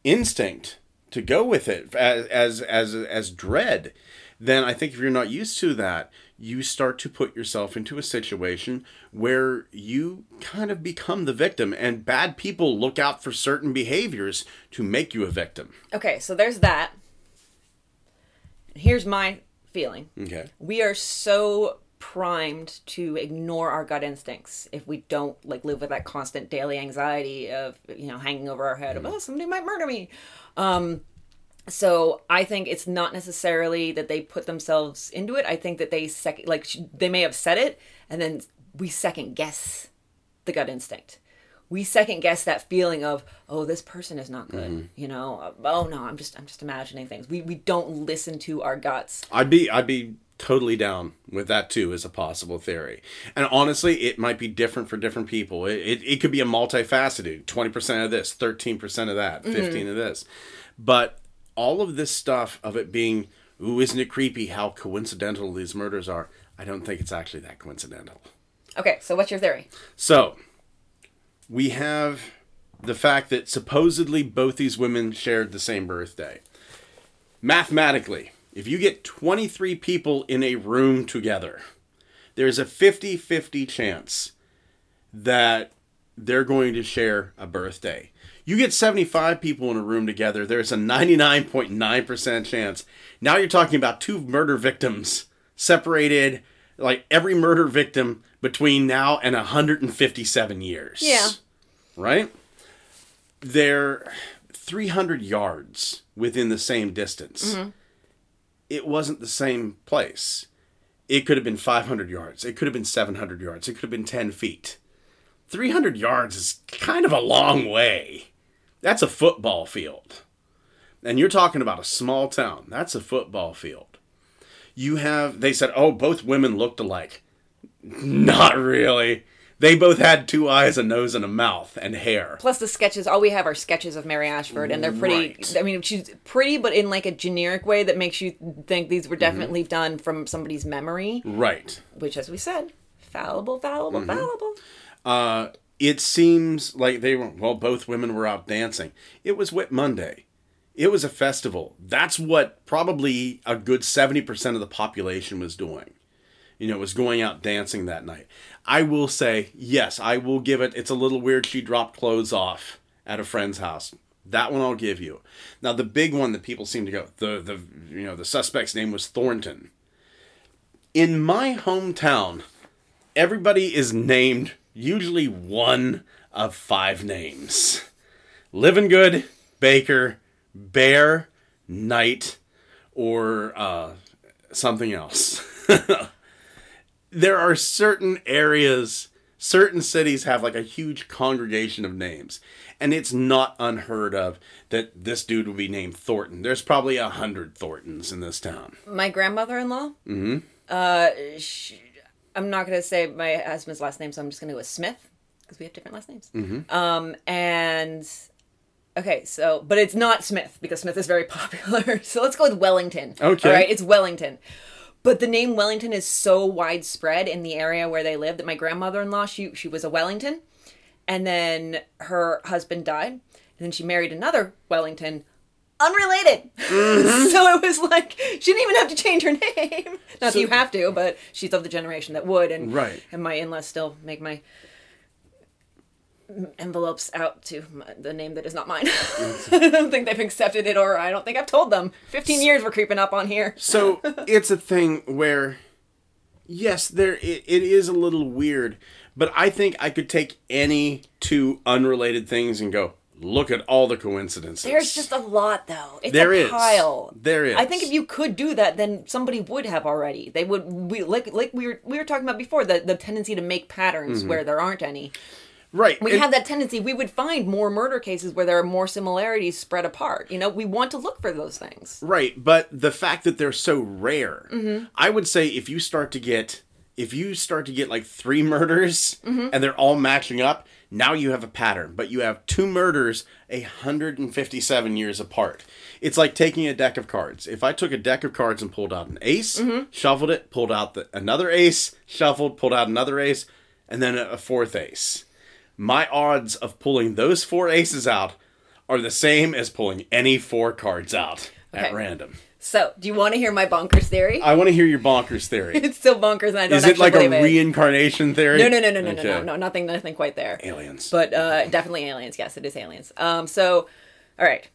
instinct to go with it as as as as dread, then I think if you're not used to that, you start to put yourself into a situation where you kind of become the victim and bad people look out for certain behaviors to make you a victim. Okay, so there's that. Here's my feeling. Okay. We are so primed to ignore our gut instincts if we don't like live with that constant daily anxiety of you know hanging over our head of oh somebody might murder me um so i think it's not necessarily that they put themselves into it i think that they sec like sh- they may have said it and then we second guess the gut instinct we second guess that feeling of oh this person is not good mm-hmm. you know oh no i'm just i'm just imagining things we we don't listen to our guts I'd be I'd be totally down with that too as a possible theory. And honestly, it might be different for different people. It, it, it could be a multifaceted 20% of this, 13% of that, mm-hmm. 15 of this. But all of this stuff of it being, ooh, isn't it creepy how coincidental these murders are? I don't think it's actually that coincidental. Okay, so what's your theory? So, we have the fact that supposedly both these women shared the same birthday. Mathematically, if you get 23 people in a room together, there's a 50 50 chance that they're going to share a birthday. You get 75 people in a room together, there's a 99.9% chance. Now you're talking about two murder victims separated, like every murder victim between now and 157 years. Yeah. Right? They're 300 yards within the same distance. Mm-hmm. It wasn't the same place. It could have been 500 yards. It could have been 700 yards. It could have been 10 feet. 300 yards is kind of a long way. That's a football field. And you're talking about a small town. That's a football field. You have, they said, oh, both women looked alike. Not really. They both had two eyes, a nose, and a mouth, and hair. Plus the sketches, all we have are sketches of Mary Ashford, and they're pretty. Right. I mean, she's pretty, but in like a generic way that makes you think these Mm-hmm. were definitely done from somebody's memory, Right. which, as we said, fallible, fallible, Mm-hmm. fallible. Uh, it seems like they were, well, both women were out dancing. It was Whit Monday. It was a festival. That's what probably a good 70% of the population was doing. You know, was going out dancing that night. I will say, yes, I will give it. It's a little weird she dropped clothes off at a friend's house. That one I'll give you. Now the big one that people seem to go, the the you know, the suspect's name was Thornton. In my hometown, everybody is named usually one of five names Livengood, Baker, Bear, Knight, or uh, something else. there are certain areas, certain cities have like a huge congregation of names. And it's not unheard of that this dude would be named Thornton. There's probably a hundred Thorntons in this town. My grandmother-in-law. Mm-hmm. Uh, she, I'm not gonna say my husband's last name, so I'm just gonna go with Smith because we have different last names. Mm-hmm. Um, and okay, so but it's not Smith because Smith is very popular. so let's go with Wellington. Okay. all right, it's Wellington. But the name Wellington is so widespread in the area where they live that my grandmother-in-law she she was a Wellington, and then her husband died, and then she married another Wellington, unrelated. Mm-hmm. so it was like she didn't even have to change her name. Not that you have to, but she's of the generation that would, and Right. And my in-laws still make my envelopes out to my, the name that is not mine. I don't think they've accepted it, or I don't think I've told them. Fifteen years we're creeping up on here. So it's a thing where, yes, there it, it is a little weird, but I think I could take any two unrelated things and go look at all the coincidences. There's just a lot, though. It's There a is. pile. There is. I think if you could do that, then somebody would have already. They would. We like like we were we were talking about before the the tendency to make patterns Mm-hmm. where there aren't any. Right. We and- have that tendency. We would find more murder cases where there are more similarities spread apart. You know, we want to look for those things. Right, but the fact that they're so rare, Mm-hmm. I would say if you start to get if you start to get like three murders Mm-hmm. and they're all matching up, now you have a pattern. But you have two murders a hundred and fifty-seven years apart. It's like taking a deck of cards. If I took a deck of cards and pulled out an ace, Mm-hmm. shuffled it, pulled out the, another ace, shuffled, pulled out another ace, and then a, a fourth ace. My odds of pulling those four aces out are the same as pulling any four cards out at Okay. random. So, do you want to hear my bonkers theory? I want to hear your bonkers theory. it's still bonkers, and I don't Is it like a it. reincarnation theory? No, no, no, no, no, no, Okay. no, no, nothing, nothing quite there. Aliens. but uh, definitely aliens. Yes, it is aliens. Um, so, all right,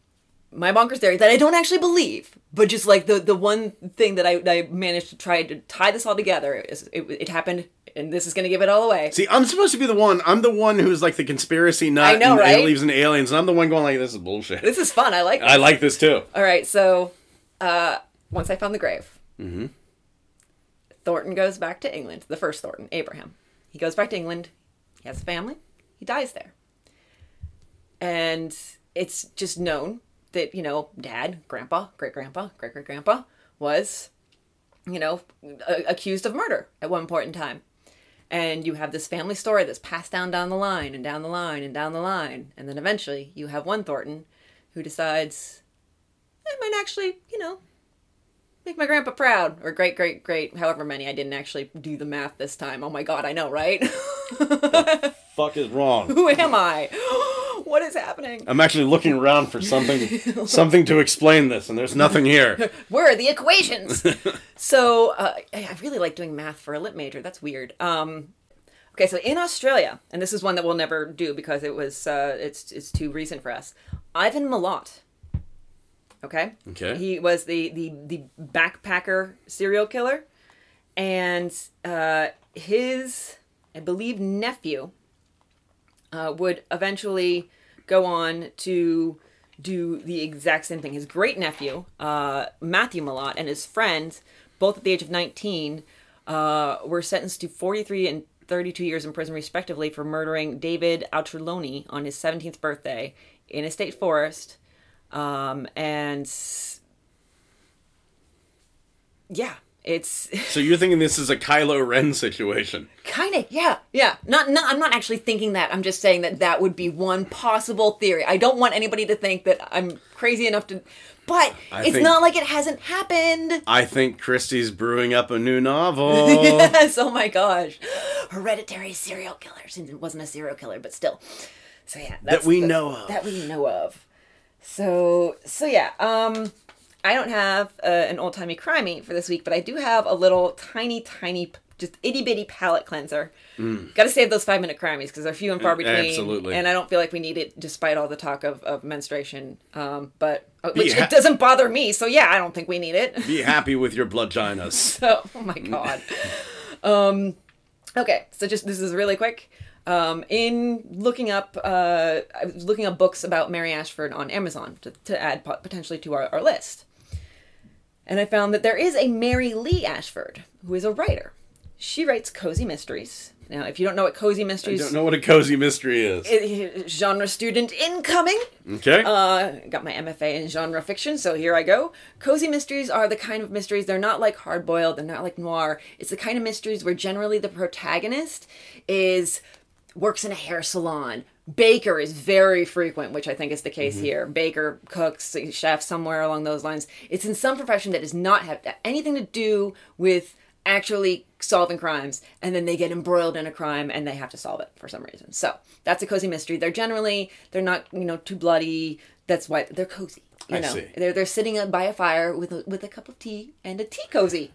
my bonkers theory that I don't actually believe, but just like the the one thing that I, I managed to try to tie this all together is it, it happened, and this is going to give it all away. See, I'm supposed to be the one. I'm the one who's like the conspiracy nut I know, and right? believes in aliens, and I'm the one going like, "This is bullshit." This is fun. I like. I like this too. All right, so uh, once I found the grave, mm-hmm. Thornton goes back to England. The first Thornton, Abraham, he goes back to England. He has a family. He dies there, and it's just known that you know, dad, grandpa, great grandpa, great great grandpa was you know, accused of murder at one point in time. And you have this family story that's passed down down the line and down the line and down the line. And then eventually you have one Thornton who decides, I might actually, you know, make my grandpa proud. Or great, great, great, however many. I didn't actually do the math this time. Oh my god, I know, right? Fuck is wrong. Who am I? what is happening? I'm actually looking around for something something to explain this, and there's nothing here. Where are the equations? so uh, I really like doing math for a lit major. That's weird. Um, okay, so in Australia, and this is one that we'll never do because it was uh, it's it's too recent for us. Ivan Milat. Okay. Okay. He was the the the backpacker serial killer, and uh, his I believe nephew uh, would eventually go on to do the exact same thing. His great nephew, uh, Matthew Milat, and his friend, both at the age of 19, uh, were sentenced to 43 and 32 years in prison, respectively, for murdering David Auchterlonie on his 17th birthday in a state forest. Um, and yeah, it's So you're thinking this is a Kylo Ren situation? Kind of, yeah, yeah. Not, not. I'm not actually thinking that. I'm just saying that that would be one possible theory. I don't want anybody to think that I'm crazy enough to. But I it's think- not like it hasn't happened. I think Christie's brewing up a new novel. yes. Oh my gosh. Hereditary serial killers. And it wasn't a serial killer, but still. So yeah, that's, we know of. That we know of. So so yeah. Um, I don't have uh, an old timey crimey for this week, but I do have a little tiny, tiny, just itty bitty palate cleanser. Got to save those five minute crimeys because they're few and far between. Mm. Absolutely. And I don't feel like we need it despite all the talk of, of menstruation. Um, but uh, which ha- it doesn't bother me. So yeah, I don't think we need it. Be happy with your bloodginas. So, oh my god. um, okay, so just this is really quick. Um, in looking up, uh, I was looking up books about Mary Ashford on Amazon to, to add pot- potentially to our, our list, and I found that there is a Mary Lee Ashford who is a writer. She writes cozy mysteries. Now, if you don't know what cozy mysteries, I don't know what a cozy mystery is. genre student incoming. Okay. Uh, got my MFA in genre fiction, so here I go. Cozy mysteries are the kind of mysteries, they're not like hard boiled, they're not like noir. It's the kind of mysteries where generally the protagonist is works in a hair salon. Baker is very frequent, which I think is the case mm-hmm. here. Baker, cooks, chef, somewhere along those lines. It's in some profession that does not have anything to do with actually solving crimes and then they get embroiled in a crime and they have to solve it for some reason so that's a cozy mystery they're generally they're not you know too bloody that's why they're cozy you I know see. they're they're sitting by a fire with a, with a cup of tea and a tea cozy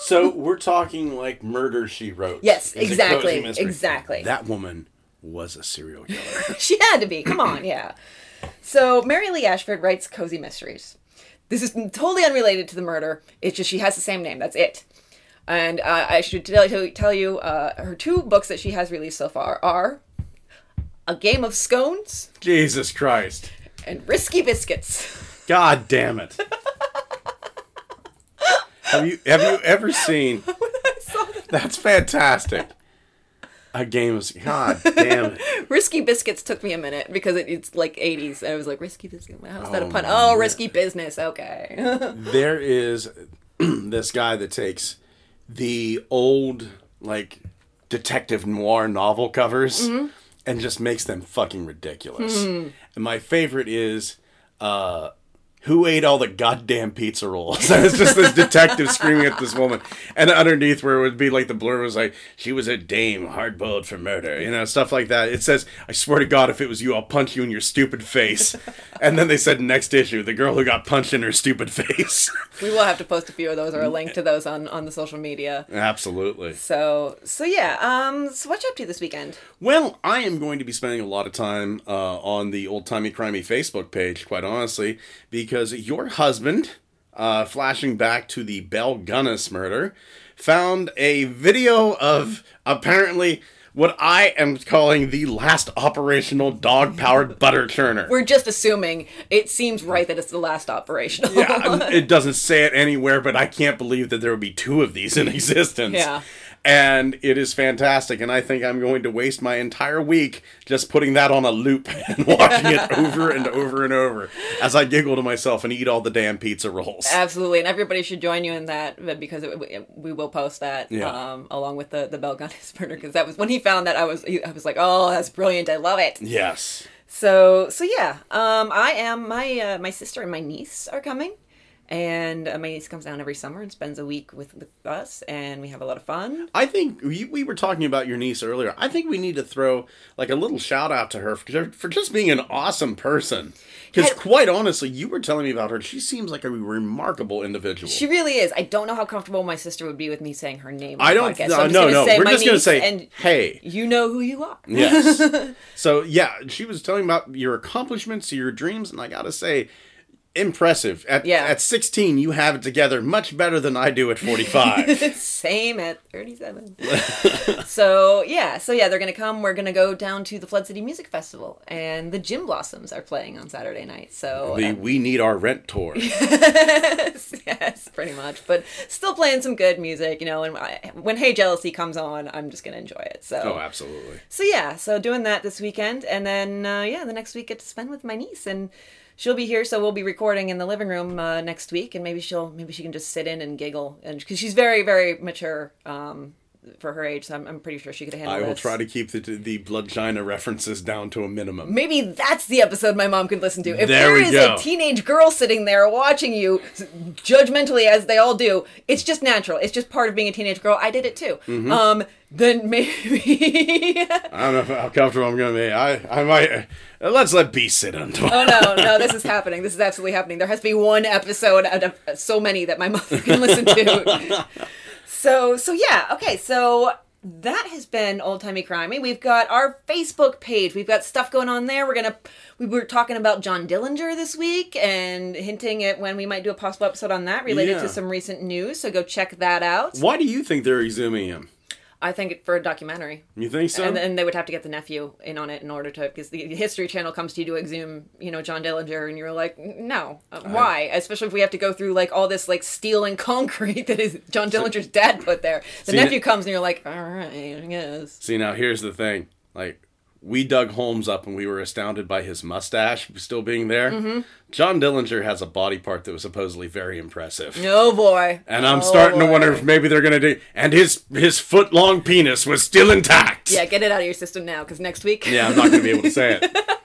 so we're talking like Murder She Wrote. Yes, exactly, exactly. That woman was a serial killer. she had to be come on yeah so mary lee ashford writes cozy mysteries this is totally unrelated to the murder it's just she has the same name that's it and uh, i should tell, tell, you uh, her two books that she has released so far are a game of scones Jesus Christ. and risky biscuits God damn it. have you have you ever seen That's fantastic. A game of God damn it. risky biscuits took me a minute because it, it's like 80s and i was like risky biscuit how's that a Oh, pun oh God. risky business okay There is this guy that takes the old like detective noir novel covers and just makes them fucking ridiculous. And my favorite is uh who ate all the goddamn pizza rolls? And it's just this detective screaming at this woman. And underneath where it would be like the blur was like, she was a dame, hard boiled for murder, you know, stuff like that. It says, I swear to God, if it was you, I'll punch you in your stupid face. and then they said next issue, the girl who got punched in her stupid face. we will have to post a few of those or a link to those on on the social media Absolutely. So so yeah. Um. So what you up to this weekend? Well, I am going to be spending a lot of time uh, on the old timey crimey Facebook page, quite honestly, because your husband, uh, flashing back to the Belle Gunness murder, found a video of apparently what I am calling the last operational dog powered butter churner. We're just assuming. It seems right that it's the last operational. yeah, it doesn't say it anywhere, but I can't believe that there would be two of these in existence. Yeah. And it is fantastic. And I think I'm going to waste my entire week just putting that on a loop and watching it over and over and over as I giggle to myself and eat all the damn pizza rolls. Absolutely, and everybody should join you in that because it, we- we will post that Yeah. um, along with the the Belle Gunness burner because that was when he found that I was I was like, oh, that's brilliant, I love it. Yes. So so yeah, um, I am my uh, my sister and my niece are coming, and uh, my niece comes down every summer and spends a week with with us, and we have a lot of fun. I think we, we were talking about your niece earlier. I think we need to throw like a little shout out to her for, for just being an awesome person. Because quite honestly, you were telling me about her. She seems like a remarkable individual. She really is. I don't know how comfortable my sister would be with me saying her name. I don't. podcast, No, so I'm no, no. say We're just gonna say, and hey. you know who you are. Yes. so yeah, she was telling about your accomplishments, your dreams, and I gotta say, impressive. At Yeah. at 16, you have it together much better than I do at 45. Same at 37. so, yeah. So, yeah, they're going to come. We're going to go down to the Flood City Music Festival, and the Gin Blossoms are playing on Saturday night. So, the uh, We Need Our Rent tour. yes, yes, pretty much. But still playing some good music, you know. And I, when Hey Jealousy comes on, I'm just going to enjoy it. So, Oh, absolutely. so yeah, so doing that this weekend, and then uh, yeah, the next week get to spend with my niece, and she'll be here, so we'll be recording in the living room uh, next week, and maybe she'll maybe she can just sit in and giggle, and because she's very very mature um, for her age, so I'm, I'm pretty sure she could handle. That. I will this. try to keep the the Bloodgina references down to a minimum. Maybe that's the episode my mom could listen to. If There there we is go. a teenage girl sitting there watching you, judgmentally as they all do, it's just natural. It's just part of being a teenage girl. I did it too. Mm-hmm. Um, then maybe I don't know how comfortable I'm going to be. I, I might. Uh, let's let B sit on. Oh no, no, this is happening. This is absolutely happening. There has to be one episode out of so many that my mother can listen to. So, so yeah, okay, so that has been old timey crimey. We've got our Facebook page. We've got stuff going on there. We're gonna we were talking about John Dillinger this week and hinting at when we might do a possible episode on that related Yeah. to some recent news. So go check that out. Why do you think they're exhuming him? I think for a documentary. You think so? And then they would have to get the nephew in on it in order to, because the History Channel comes to you to exhume, you know, John Dillinger, and you're like, no, uh, why? Especially if we have to go through like all this like steel and concrete that is John Dillinger's dad put there. The See, nephew comes and you're like, all right, I guess. See, now here's the thing. Like, we dug Holmes up and we were astounded by his mustache still being there. Mm-hmm. John Dillinger has a body part that was supposedly very impressive. Oh boy. And I'm Oh, starting to wonder if maybe they're gonna do. And his his foot long penis was still intact. Yeah, get it out of your system now, because next week. Yeah, I'm not gonna be able to say it.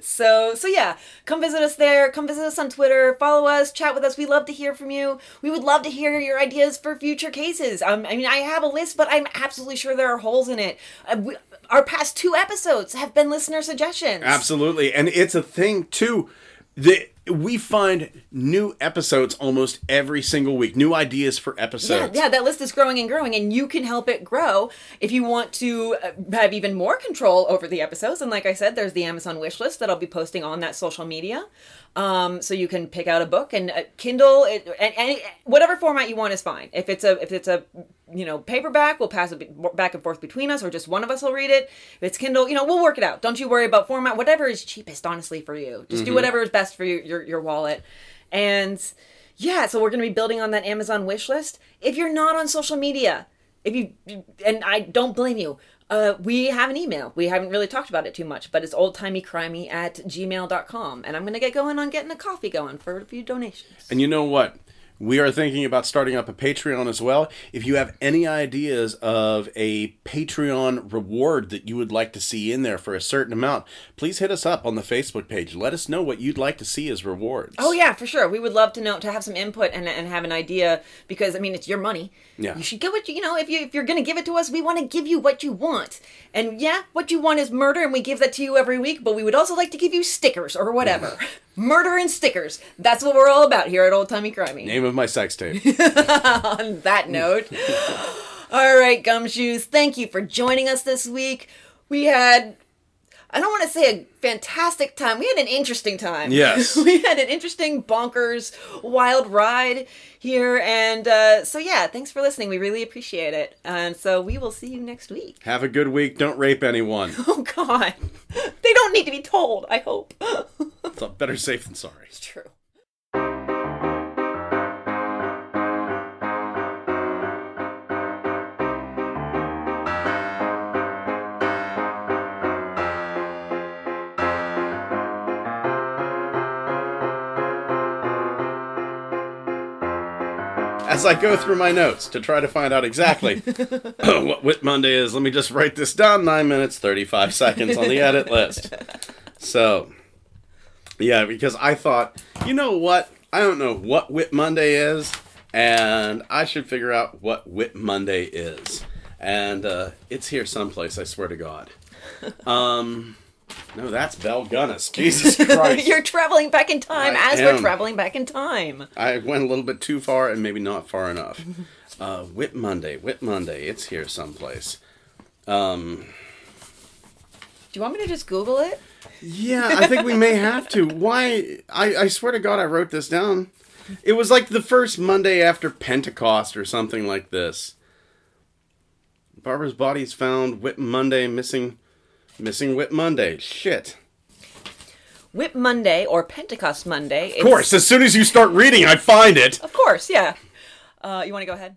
So so yeah, come visit us there. Come visit us on Twitter. Follow us. Chat with us. We love to hear from you. We would love to hear your ideas for future cases. Um, I mean, I have a list, but I'm absolutely sure there are holes in it. Uh, we, our past two episodes have been listener suggestions. Absolutely, and it's a thing too. That we find new episodes almost every single week. New ideas for episodes. yeah, that list is growing and growing, and you can help it grow if you want to uh, have even more control over the episodes. And like I said, there's the Amazon wish list that I'll be posting on that social media. Um, so you can pick out a book and uh, Kindle, it, and, and whatever format you want is fine. If it's a if it's a you know paperback, we'll pass it back and forth between us, or just one of us will read it. If it's Kindle, you know, we'll work it out. Don't you worry about format. Whatever is cheapest, honestly, for you. Just do whatever is best for your your, your wallet. And yeah, so we're going to be building on that Amazon wish list. If you're not on social media, if you and I don't blame you. Uh, we have an email. We haven't really talked about it too much, but it's oldtimeycrimey at gmail.com. And I'm going to get going on getting a Ko-fi going for a few donations. And you know what? We are thinking about starting up a Patreon as well. If you have any ideas of a Patreon reward that you would like to see in there for a certain amount, please hit us up on the Facebook page. Let us know what you'd like to see as rewards. Oh yeah, for sure. We would love to know to have some input and, and have an idea because I mean it's your money. Yeah. You should get what you you know if you if you're gonna give it to us, we want to give you what you want. And yeah, what you want is murder, and we give that to you every week. But we would also like to give you stickers or whatever. murder and stickers. That's what we're all about here at Old Timey Crimey. Name of my sex tape. on that note. All right, gumshoes, thank you for joining us this week. We had, I don't want to say a fantastic time, we had an interesting time. Yes. we had an interesting, bonkers, wild ride here. And uh, so, yeah, thanks for listening. We really appreciate it. And so, we will see you next week. have a good week. Don't rape anyone. Oh, God. They don't need to be told, I hope. It's better safe than sorry. it's true. As I go through my notes to try to find out exactly what Whit Monday is, let me just write this down 9 minutes, 35 seconds on the edit list. So, yeah, because I thought, you know what? I don't know what Whit Monday is, and I should figure out what Whit Monday is. And uh, it's here someplace, I swear to God. Um, no, that's Belle Gunness. Jesus Christ. You're traveling back in time I as am. we're traveling back in time. I went a little bit too far and maybe not far enough. Uh, Whit Monday, Whit Monday, it's here someplace. Um, Do you want me to just Google it? yeah, I think we may have to. Why? I, I swear to God, I wrote this down. It was like the first Monday after Pentecost or something like this. Barbara's body's found. Whit Monday missing, missing Whit Monday. Shit. Whip Monday or Pentecost Monday. Of course, as soon as you start reading, I find it. Of course, yeah. Uh, you want to go ahead?